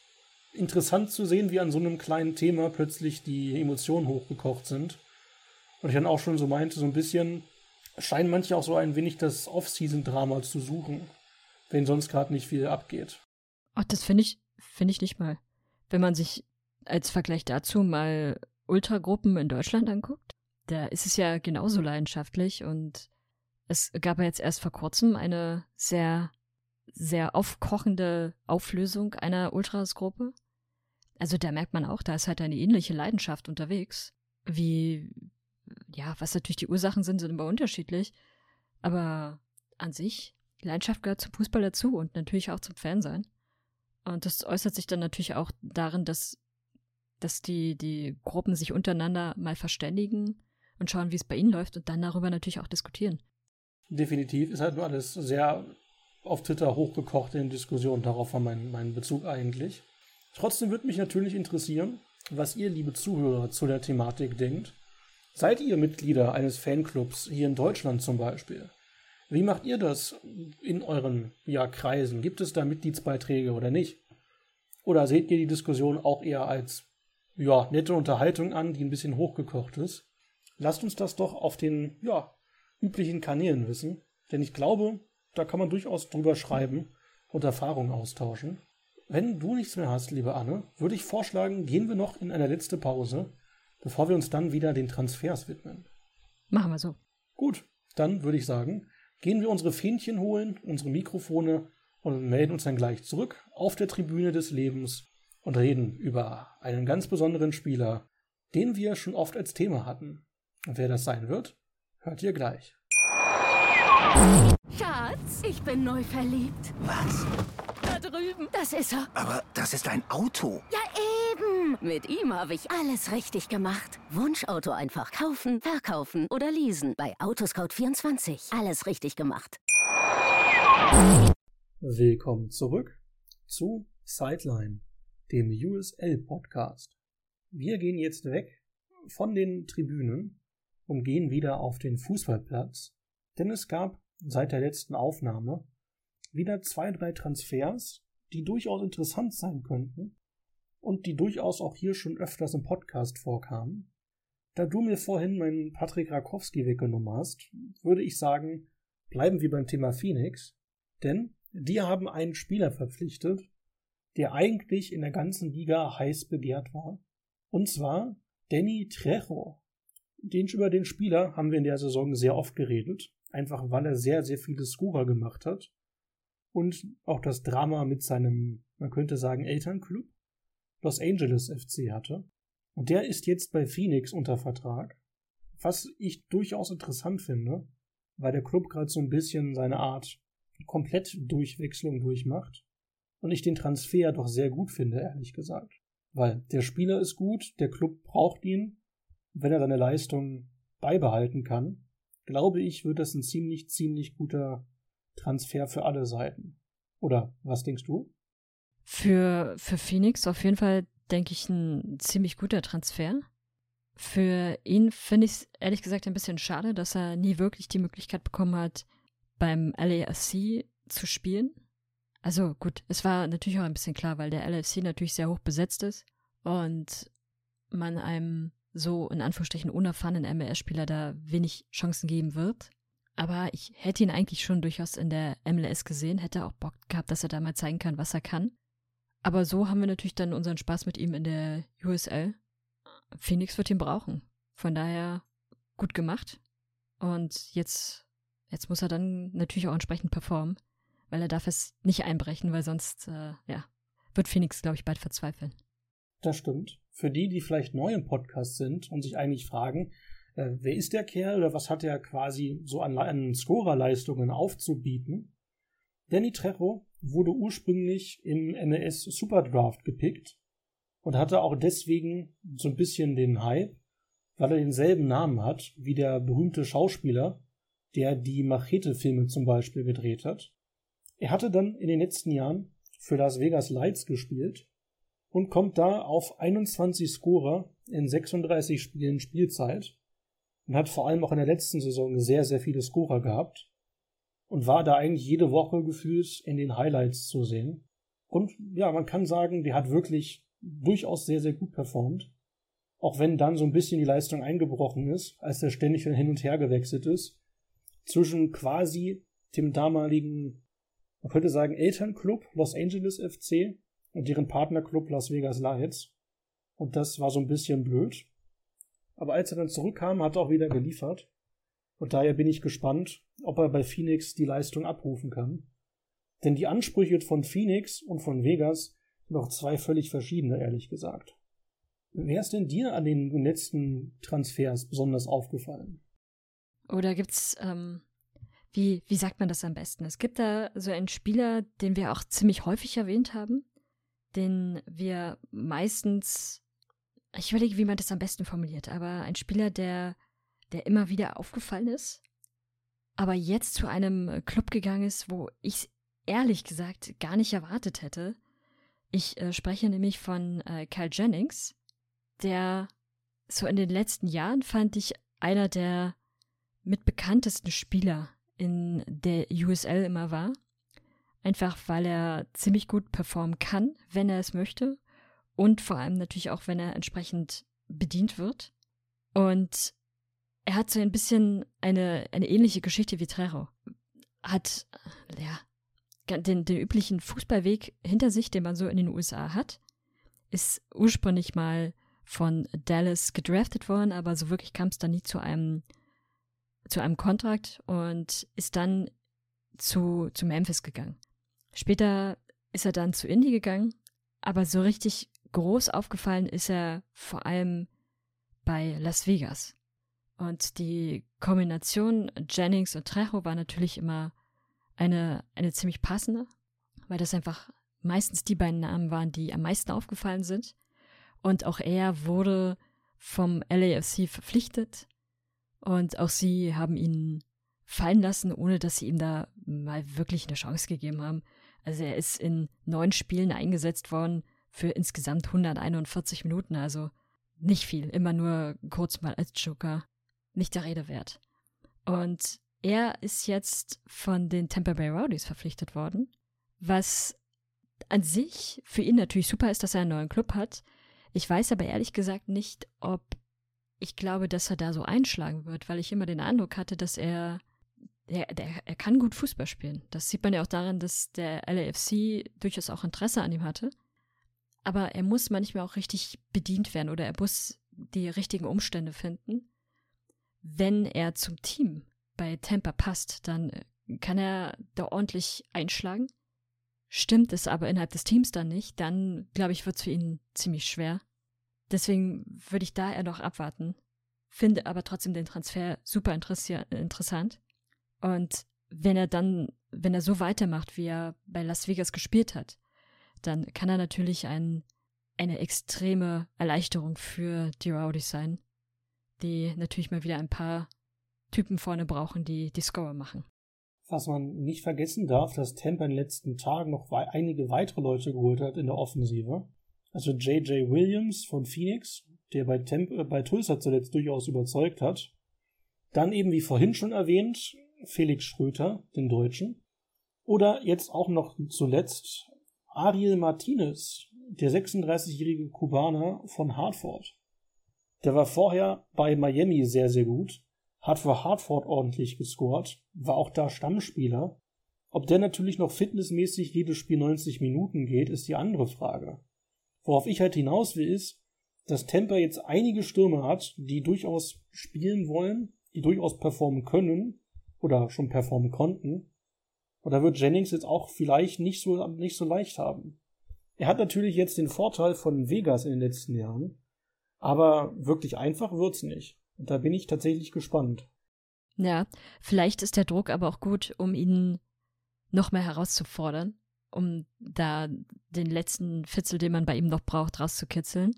interessant zu sehen, wie an so einem kleinen Thema plötzlich die Emotionen hochgekocht sind. Und ich dann auch schon so meinte, so ein bisschen scheinen manche auch so ein wenig das Off-Season-Drama zu suchen, wenn sonst gerade nicht viel abgeht. Ach, das finde ich, finde ich nicht mal. Wenn man sich als Vergleich dazu mal Ultragruppen in Deutschland anguckt, da ist es ja genauso leidenschaftlich und es gab ja jetzt erst vor kurzem eine sehr sehr aufkochende Auflösung einer Ultras-Gruppe. Also da merkt man auch, da ist halt eine ähnliche Leidenschaft unterwegs. Wie, ja, was natürlich die Ursachen sind, sind immer unterschiedlich. Aber an sich, Leidenschaft gehört zum Fußball dazu und natürlich auch zum Fansein. Und das äußert sich dann natürlich auch darin, dass, dass die, die Gruppen sich untereinander mal verständigen und schauen, wie es bei ihnen läuft und dann darüber natürlich auch diskutieren. Definitiv ist halt nur alles sehr auf Twitter hochgekocht in Diskussionen. Darauf war mein, mein Bezug eigentlich. Trotzdem würde mich natürlich interessieren, was ihr, liebe Zuhörer, zu der Thematik denkt. Seid ihr Mitglieder eines Fanclubs, hier in Deutschland zum Beispiel? Wie macht ihr das in euren ja, Kreisen? Gibt es da Mitgliedsbeiträge oder nicht? Oder seht ihr die Diskussion auch eher als ja, nette Unterhaltung an, die ein bisschen hochgekocht ist? Lasst uns das doch auf den ja, üblichen Kanälen wissen, denn ich glaube, da kann man durchaus drüber schreiben und Erfahrungen austauschen. Wenn du nichts mehr hast, liebe Anne, würde ich vorschlagen, gehen wir noch in eine letzte Pause, bevor wir uns dann wieder den Transfers widmen. Machen wir so. Gut, dann würde ich sagen, gehen wir unsere Fähnchen holen, unsere Mikrofone und melden uns dann gleich zurück auf der Tribüne des Lebens und reden über einen ganz besonderen Spieler, den wir schon oft als Thema hatten. Und wer das sein wird, hört ihr gleich. Schatz, ich bin neu verliebt. Was? Da drüben. Das ist er. Aber das ist ein Auto. Ja, eben. Mit ihm habe ich alles richtig gemacht. Wunschauto einfach kaufen, verkaufen oder leasen. Bei Autoscout24. Alles richtig gemacht. Willkommen zurück zu Sideline, dem USL-Podcast. Wir gehen jetzt weg von den Tribünen und gehen wieder auf den Fußballplatz denn es gab seit der letzten Aufnahme wieder zwei, drei Transfers, die durchaus interessant sein könnten und die durchaus auch hier schon öfters im Podcast vorkamen. Da du mir vorhin meinen Patrick Rakowski weggenommen hast, würde ich sagen, bleiben wir beim Thema Phoenix, denn die haben einen Spieler verpflichtet, der eigentlich in der ganzen Liga heiß begehrt war. Und zwar Danny Trejo. Den, über den Spieler haben wir in der Saison sehr oft geredet, einfach weil er sehr, sehr viele Scorer gemacht hat. Und auch das Drama mit seinem, man könnte sagen, Elternclub, Los Angeles FC hatte. Und der ist jetzt bei Phoenix unter Vertrag. Was ich durchaus interessant finde, weil der Club gerade so ein bisschen seine Art komplett Durchwechslung durchmacht. Und ich den Transfer doch sehr gut finde, ehrlich gesagt. Weil der Spieler ist gut, der Club braucht ihn. Wenn er seine Leistung beibehalten kann, glaube ich, wird das ein ziemlich, ziemlich guter Transfer für alle Seiten. Oder was denkst du? Für, für Phoenix auf jeden Fall, denke ich, ein ziemlich guter Transfer. Für ihn finde ich es ehrlich gesagt ein bisschen schade, dass er nie wirklich die Möglichkeit bekommen hat, beim LAFC zu spielen. Also gut, es war natürlich auch ein bisschen klar, weil der LAFC natürlich sehr hoch besetzt ist und man einem so in Anführungsstrichen unerfahrenen MLS-Spieler da wenig Chancen geben wird. Aber ich hätte ihn eigentlich schon durchaus in der MLS gesehen, hätte auch Bock gehabt, dass er da mal zeigen kann, was er kann. Aber so haben wir natürlich dann unseren Spaß mit ihm in der USL. Phoenix wird ihn brauchen. Von daher gut gemacht. Und jetzt, jetzt muss er dann natürlich auch entsprechend performen, weil er darf es nicht einbrechen, weil sonst, äh, ja, wird Phoenix, glaube ich, bald verzweifeln. Das stimmt. Für die, die vielleicht neu im Podcast sind und sich eigentlich fragen, äh, wer ist der Kerl oder was hat er quasi so an, an Scorerleistungen aufzubieten? Danny Trejo wurde ursprünglich im MLS Superdraft gepickt und hatte auch deswegen so ein bisschen den Hype, weil er denselben Namen hat wie der berühmte Schauspieler, der die Machete-Filme zum Beispiel gedreht hat. Er hatte dann in den letzten Jahren für Las Vegas Lights gespielt und kommt da auf 21 Scorer in 36 Spielen Spielzeit und hat vor allem auch in der letzten Saison sehr, sehr viele Scorer gehabt und war da eigentlich jede Woche gefühlt in den Highlights zu sehen. Und ja, man kann sagen, der hat wirklich durchaus sehr, sehr gut performt. Auch wenn dann so ein bisschen die Leistung eingebrochen ist, als er ständig hin und her gewechselt ist, zwischen quasi dem damaligen, man könnte sagen, Elternclub Los Angeles FC und deren Partnerclub Las Vegas Lights. Und das war so ein bisschen blöd. Aber als er dann zurückkam, hat er auch wieder geliefert. Und daher bin ich gespannt, ob er bei Phoenix die Leistung abrufen kann. Denn die Ansprüche von Phoenix und von Vegas sind auch zwei völlig verschiedene, ehrlich gesagt. Wer ist denn dir an den letzten Transfers besonders aufgefallen? Oder oh, gibt's, ähm, wie, wie sagt man das am besten? Es gibt da so einen Spieler, den wir auch ziemlich häufig erwähnt haben, den wir meistens ich überlege, wie man das am besten formuliert, aber ein Spieler, der, der immer wieder aufgefallen ist, aber jetzt zu einem Club gegangen ist, wo ich ehrlich gesagt gar nicht erwartet hätte. Ich äh, spreche nämlich von äh, Kyle Jennings, der so in den letzten Jahren fand ich einer der mitbekanntesten Spieler in der USL immer war. Einfach weil er ziemlich gut performen kann, wenn er es möchte und vor allem natürlich auch, wenn er entsprechend bedient wird. Und er hat so ein bisschen eine, eine ähnliche Geschichte wie Trero. Hat, ja, den, den üblichen Fußballweg hinter sich, den man so in den USA hat. Ist ursprünglich mal von Dallas gedraftet worden, aber so wirklich kam es dann nie zu einem, zu einem Kontrakt und ist dann zu, zu Memphis gegangen. Später ist er dann zu Indy gegangen, aber so richtig groß aufgefallen ist er vor allem bei Las Vegas. Und die Kombination Jennings und Trejo war natürlich immer eine, eine ziemlich passende, weil das einfach meistens die beiden Namen waren, die am meisten aufgefallen sind. Und auch er wurde vom LAFC verpflichtet. Und auch sie haben ihn fallen lassen, ohne dass sie ihm da mal wirklich eine Chance gegeben haben. Also er ist in neun Spielen eingesetzt worden, für insgesamt 141 Minuten, also nicht viel, immer nur kurz mal als Joker, nicht der Rede wert. Und er ist jetzt von den Tampa Bay Rowdies verpflichtet worden, was an sich für ihn natürlich super ist, dass er einen neuen Club hat. Ich weiß aber ehrlich gesagt nicht, ob ich glaube, dass er da so einschlagen wird, weil ich immer den Eindruck hatte, dass er der, der, er kann gut Fußball spielen. Das sieht man ja auch daran, dass der LAFC durchaus auch Interesse an ihm hatte. Aber er muss manchmal auch richtig bedient werden oder er muss die richtigen Umstände finden. Wenn er zum Team bei Tampa passt, dann kann er da ordentlich einschlagen. Stimmt es aber innerhalb des Teams dann nicht, dann glaube ich, wird es für ihn ziemlich schwer. Deswegen würde ich da eher noch abwarten. Finde aber trotzdem den Transfer super interessant. Und wenn er dann, wenn er so weitermacht, wie er bei Las Vegas gespielt hat, dann kann er natürlich ein, eine extreme Erleichterung für die Rowdies sein, die natürlich mal wieder ein paar Typen vorne brauchen, die die Scorer machen. Was man nicht vergessen darf, dass Tampa in den letzten Tagen noch einige weitere Leute geholt hat in der Offensive. Also J.J. Williams von Phoenix, der bei, Temp äh, bei Tulsa zuletzt durchaus überzeugt hat. Dann eben, wie vorhin schon erwähnt, Felix Schröter, den Deutschen. Oder jetzt auch noch zuletzt Ariel Martinez, der 36-jährige Kubaner von Hartford. Der war vorher bei Miami sehr, sehr gut, hat für Hartford ordentlich gescored, war auch da Stammspieler. Ob der natürlich noch fitnessmäßig jedes Spiel 90 Minuten geht, ist die andere Frage. Worauf ich halt hinaus will, ist, dass Tampa jetzt einige Stürmer hat, die durchaus spielen wollen, die durchaus performen können oder schon performen konnten. Und da wird Jennings jetzt auch vielleicht nicht so, nicht so leicht haben. Er hat natürlich jetzt den Vorteil von Vegas in den letzten Jahren, aber wirklich einfach wird's nicht. Und da bin ich tatsächlich gespannt. Ja, vielleicht ist der Druck aber auch gut, um ihn noch mehr herauszufordern, um da den letzten Fitzel, den man bei ihm noch braucht, rauszukitzeln.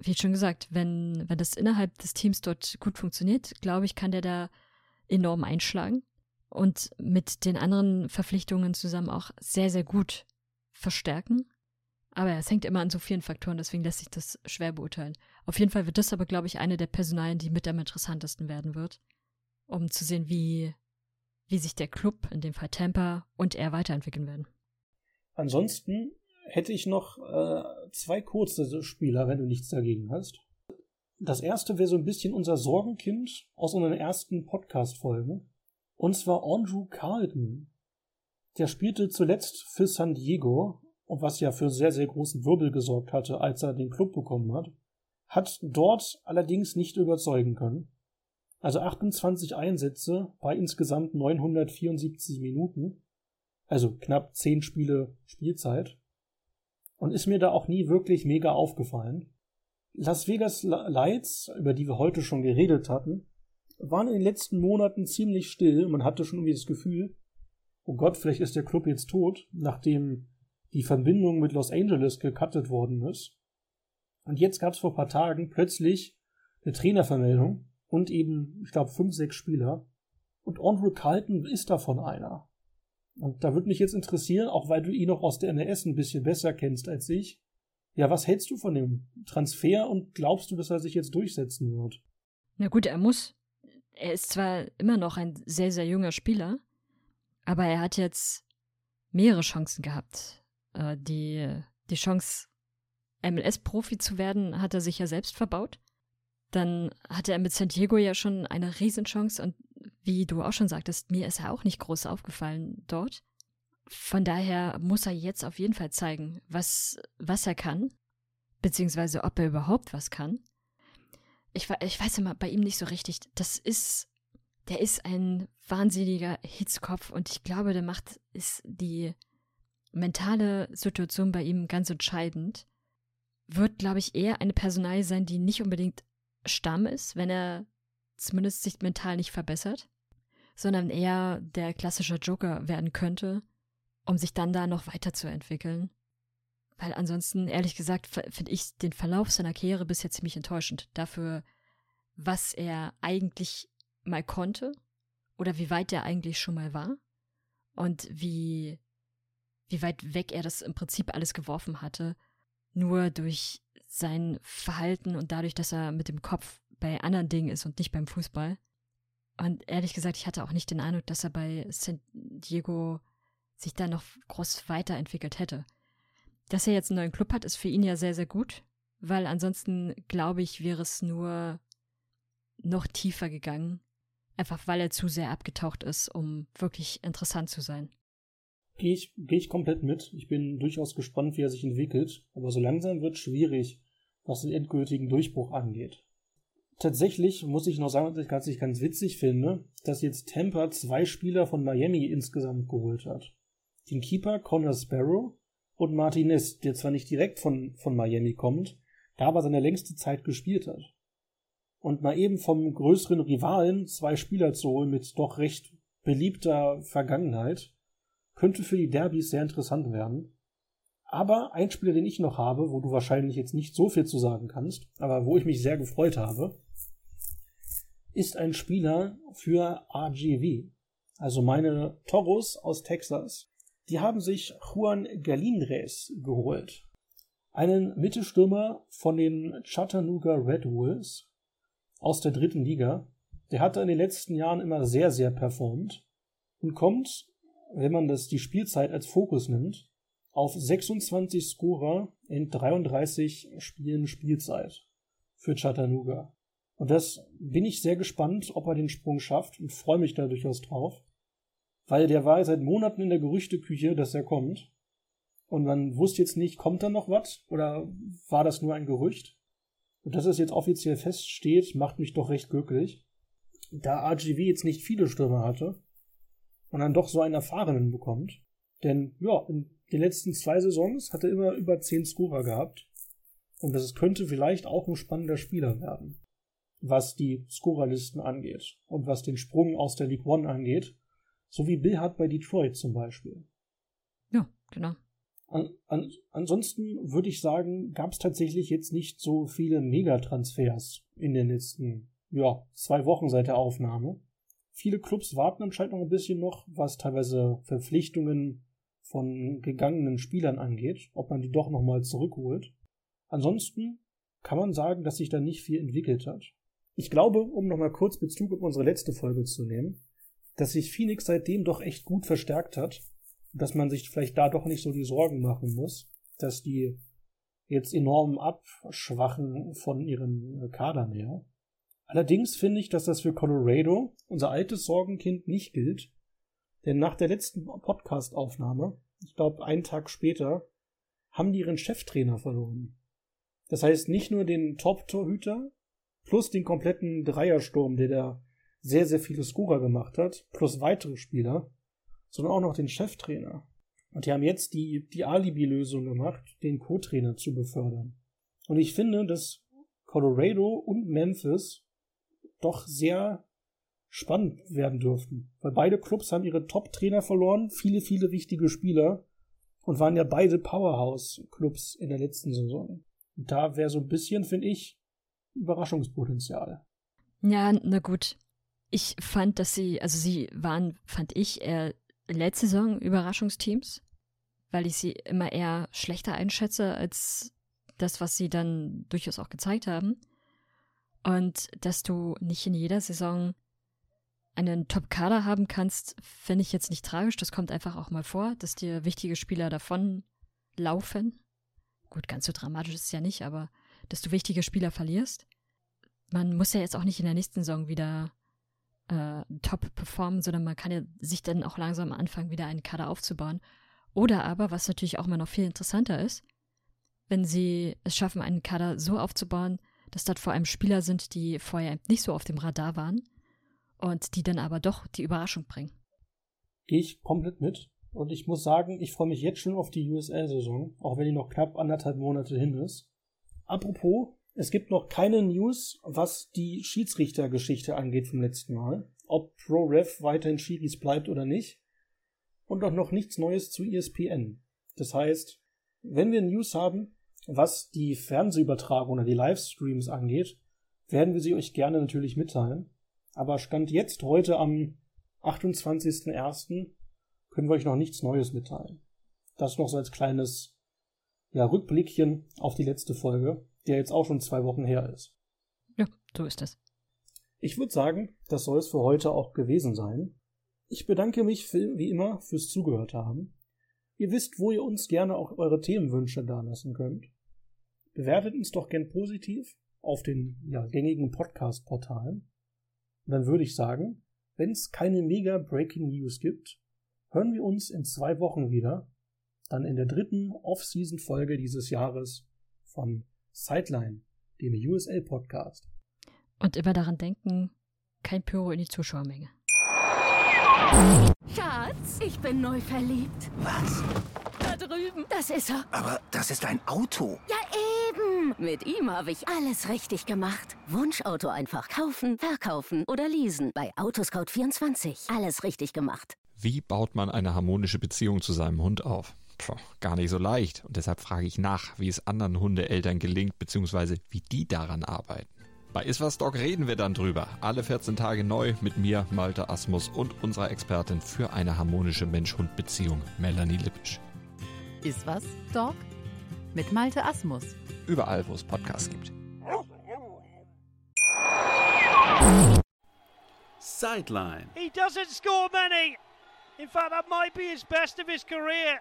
Wie schon gesagt, wenn, wenn das innerhalb des Teams dort gut funktioniert, glaube ich, kann der da enorm einschlagen und mit den anderen Verpflichtungen zusammen auch sehr, sehr gut verstärken. Aber es hängt immer an so vielen Faktoren, deswegen lässt sich das schwer beurteilen. Auf jeden Fall wird das aber, glaube ich, eine der Personalien, die mit am interessantesten werden wird, um zu sehen, wie, wie sich der Club, in dem Fall Tampa, und er weiterentwickeln werden. Ansonsten hätte ich noch äh, zwei kurze Spieler, wenn du nichts dagegen hast. Das erste wäre so ein bisschen unser Sorgenkind aus unseren ersten Podcast-Folgen. Und zwar Andrew Carlton. Der spielte zuletzt für San Diego, was ja für sehr, sehr großen Wirbel gesorgt hatte, als er den Club bekommen hat. Hat dort allerdings nicht überzeugen können. Also 28 Einsätze bei insgesamt 974 Minuten. Also knapp 10 Spiele Spielzeit. Und ist mir da auch nie wirklich mega aufgefallen. Las Vegas Lights, über die wir heute schon geredet hatten, waren in den letzten Monaten ziemlich still. Man hatte schon irgendwie das Gefühl, oh Gott, vielleicht ist der Club jetzt tot, nachdem die Verbindung mit Los Angeles gecuttet worden ist. Und jetzt gab es vor ein paar Tagen plötzlich eine Trainervermeldung und eben, ich glaube, fünf, sechs Spieler. Und Andrew Carlton ist davon einer. Und da würde mich jetzt interessieren, auch weil du ihn noch aus der NRS ein bisschen besser kennst als ich, ja, was hältst du von dem Transfer und glaubst du, dass er sich jetzt durchsetzen wird? Na gut, er muss. Er ist zwar immer noch ein sehr, sehr junger Spieler, aber er hat jetzt mehrere Chancen gehabt. Äh, die, die Chance, MLS-Profi zu werden, hat er sich ja selbst verbaut. Dann hatte er mit San Diego ja schon eine Riesenchance und wie du auch schon sagtest, mir ist er auch nicht groß aufgefallen dort. Von daher muss er jetzt auf jeden Fall zeigen, was, was er kann, beziehungsweise ob er überhaupt was kann. Ich, ich weiß immer bei ihm nicht so richtig. Das ist, der ist ein wahnsinniger Hitzkopf und ich glaube, der macht, ist die mentale Situation bei ihm ganz entscheidend. Wird, glaube ich, eher eine Personalie sein, die nicht unbedingt Stamm ist, wenn er zumindest sich mental nicht verbessert, sondern eher der klassische Joker werden könnte, um sich dann da noch weiterzuentwickeln. Weil ansonsten, ehrlich gesagt, finde ich den Verlauf seiner Karriere bisher ziemlich enttäuschend. Dafür, was er eigentlich mal konnte oder wie weit er eigentlich schon mal war und wie, wie weit weg er das im Prinzip alles geworfen hatte, nur durch sein Verhalten und dadurch, dass er mit dem Kopf bei anderen Dingen ist und nicht beim Fußball. Und ehrlich gesagt, ich hatte auch nicht den Eindruck, dass er bei San Diego sich da noch groß weiterentwickelt hätte. Dass er jetzt einen neuen Club hat, ist für ihn ja sehr, sehr gut, weil ansonsten, glaube ich, wäre es nur noch tiefer gegangen, Einfach weil er zu sehr abgetaucht ist, um wirklich interessant zu sein. Gehe ich, geh ich komplett mit. Ich bin durchaus gespannt, wie er sich entwickelt. Aber so langsam wird es schwierig, was den endgültigen Durchbruch angeht. Tatsächlich muss ich noch sagen, was ich ganz witzig finde, dass jetzt Tampa zwei Spieler von Miami insgesamt geholt hat. Den Keeper Connor Sparrow und Martinez, der zwar nicht direkt von, von Miami kommt, da aber seine längste Zeit gespielt hat. Und mal eben vom größeren Rivalen zwei Spieler zu holen mit doch recht beliebter Vergangenheit, könnte für die Derbys sehr interessant werden. Aber ein Spieler, den ich noch habe, wo du wahrscheinlich jetzt nicht so viel zu sagen kannst, aber wo ich mich sehr gefreut habe, ist ein Spieler für RGV. Also meine Toros aus Texas. Die haben sich Juan Galinres geholt. Einen Mittelstürmer von den Chattanooga Red Wolves aus der dritten Liga. Der hatte in den letzten Jahren immer sehr, sehr performt und kommt wenn man das die Spielzeit als Fokus nimmt, auf 26 Scorer in 33 Spielen Spielzeit für Chattanooga. Und das bin ich sehr gespannt, ob er den Sprung schafft und freue mich da durchaus drauf. Weil der war seit Monaten in der Gerüchteküche, dass er kommt. Und man wusste jetzt nicht, kommt da noch was oder war das nur ein Gerücht? Und dass es jetzt offiziell feststeht, macht mich doch recht glücklich. Da RGV jetzt nicht viele Stürmer hatte, und dann doch so einen erfahrenen bekommt. Denn ja, in den letzten zwei Saisons hat er immer über zehn Scorer gehabt. Und das könnte vielleicht auch ein spannender Spieler werden, was die Scorerlisten angeht und was den Sprung aus der League One angeht. So wie Bill hat bei Detroit zum Beispiel. Ja, genau. An, an, ansonsten würde ich sagen, gab es tatsächlich jetzt nicht so viele Megatransfers in den letzten ja, zwei Wochen seit der Aufnahme. Viele Clubs warten anscheinend noch ein bisschen noch, was teilweise Verpflichtungen von gegangenen Spielern angeht, ob man die doch nochmal zurückholt. Ansonsten kann man sagen, dass sich da nicht viel entwickelt hat. Ich glaube, um nochmal kurz Bezug auf unsere letzte Folge zu nehmen, dass sich Phoenix seitdem doch echt gut verstärkt hat, dass man sich vielleicht da doch nicht so die Sorgen machen muss, dass die jetzt enorm abschwachen von ihren Kadern her. Allerdings finde ich, dass das für Colorado, unser altes Sorgenkind, nicht gilt. Denn nach der letzten Podcast-Aufnahme, ich glaube einen Tag später, haben die ihren Cheftrainer verloren. Das heißt nicht nur den Top-Torhüter plus den kompletten Dreiersturm, der da sehr, sehr viele Scorer gemacht hat, plus weitere Spieler, sondern auch noch den Cheftrainer. Und die haben jetzt die, die Alibi-Lösung gemacht, den Co-Trainer zu befördern. Und ich finde, dass Colorado und Memphis doch sehr spannend werden dürften. Weil beide Clubs haben ihre Top-Trainer verloren, viele, viele wichtige Spieler und waren ja beide Powerhouse-Clubs in der letzten Saison. Und da wäre so ein bisschen, finde ich, Überraschungspotenzial. Ja, na gut. Ich fand, dass sie, also sie waren, fand ich, eher letzte Saison Überraschungsteams, weil ich sie immer eher schlechter einschätze als das, was sie dann durchaus auch gezeigt haben. Und dass du nicht in jeder Saison einen Top-Kader haben kannst, finde ich jetzt nicht tragisch. Das kommt einfach auch mal vor, dass dir wichtige Spieler davon laufen. Gut, ganz so dramatisch ist es ja nicht, aber dass du wichtige Spieler verlierst. Man muss ja jetzt auch nicht in der nächsten Saison wieder äh, top performen, sondern man kann ja sich dann auch langsam anfangen, wieder einen Kader aufzubauen. Oder aber, was natürlich auch immer noch viel interessanter ist, wenn sie es schaffen, einen Kader so aufzubauen, dass dort vor allem Spieler sind, die vorher nicht so auf dem Radar waren und die dann aber doch die Überraschung bringen. Gehe ich komplett mit. Und ich muss sagen, ich freue mich jetzt schon auf die USL-Saison, auch wenn die noch knapp anderthalb Monate hin ist. Apropos, es gibt noch keine News, was die Schiedsrichtergeschichte angeht vom letzten Mal. Ob ProRef weiterhin Schiris bleibt oder nicht. Und auch noch nichts Neues zu ESPN. Das heißt, wenn wir News haben, was die Fernsehübertragung oder die Livestreams angeht, werden wir sie euch gerne natürlich mitteilen. Aber Stand jetzt heute am 28.01. können wir euch noch nichts Neues mitteilen. Das noch so als kleines ja, Rückblickchen auf die letzte Folge, der jetzt auch schon zwei Wochen her ist. Ja, so ist es. Ich würde sagen, das soll es für heute auch gewesen sein. Ich bedanke mich wie immer fürs Zugehört haben. Ihr wisst, wo ihr uns gerne auch eure Themenwünsche dalassen könnt. Bewertet uns doch gern positiv auf den ja, gängigen Podcast-Portalen. dann würde ich sagen, wenn es keine mega Breaking News gibt, hören wir uns in zwei Wochen wieder, dann in der dritten Off-Season-Folge dieses Jahres von Sideline, dem USL-Podcast. Und immer daran denken, kein Pyro in die Zuschauermenge. Schatz, ich bin neu verliebt. Was? Da drüben. Das ist er. Aber das ist ein Auto. Ja, eben. Mit ihm habe ich alles richtig gemacht. Wunschauto einfach kaufen, verkaufen oder leasen. Bei Autoscout24. Alles richtig gemacht. Wie baut man eine harmonische Beziehung zu seinem Hund auf? Puh, gar nicht so leicht. Und deshalb frage ich nach, wie es anderen Hundeeltern gelingt, beziehungsweise wie die daran arbeiten. Bei Iswas Dog reden wir dann drüber. Alle 14 Tage neu mit mir, Malte Asmus und unserer Expertin für eine harmonische Mensch-Hund-Beziehung, Melanie Lippisch. Iswas Dog mit Malte Asmus. Überall, wo es Podcasts gibt. Sideline. He doesn't score many. In fact, that might be his best of his career.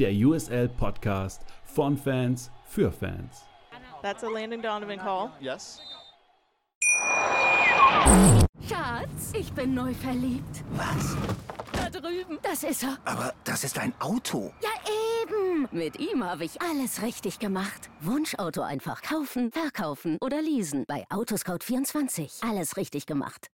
Der USL Podcast von Fans für Fans. That's a Landon Donovan call. Yes. Schatz, ich bin neu verliebt. Was? Da drüben. Das ist er. Aber das ist ein Auto. Ja, eben. Mit ihm habe ich alles richtig gemacht. Wunschauto einfach kaufen, verkaufen oder leasen. Bei Autoscout24. Alles richtig gemacht.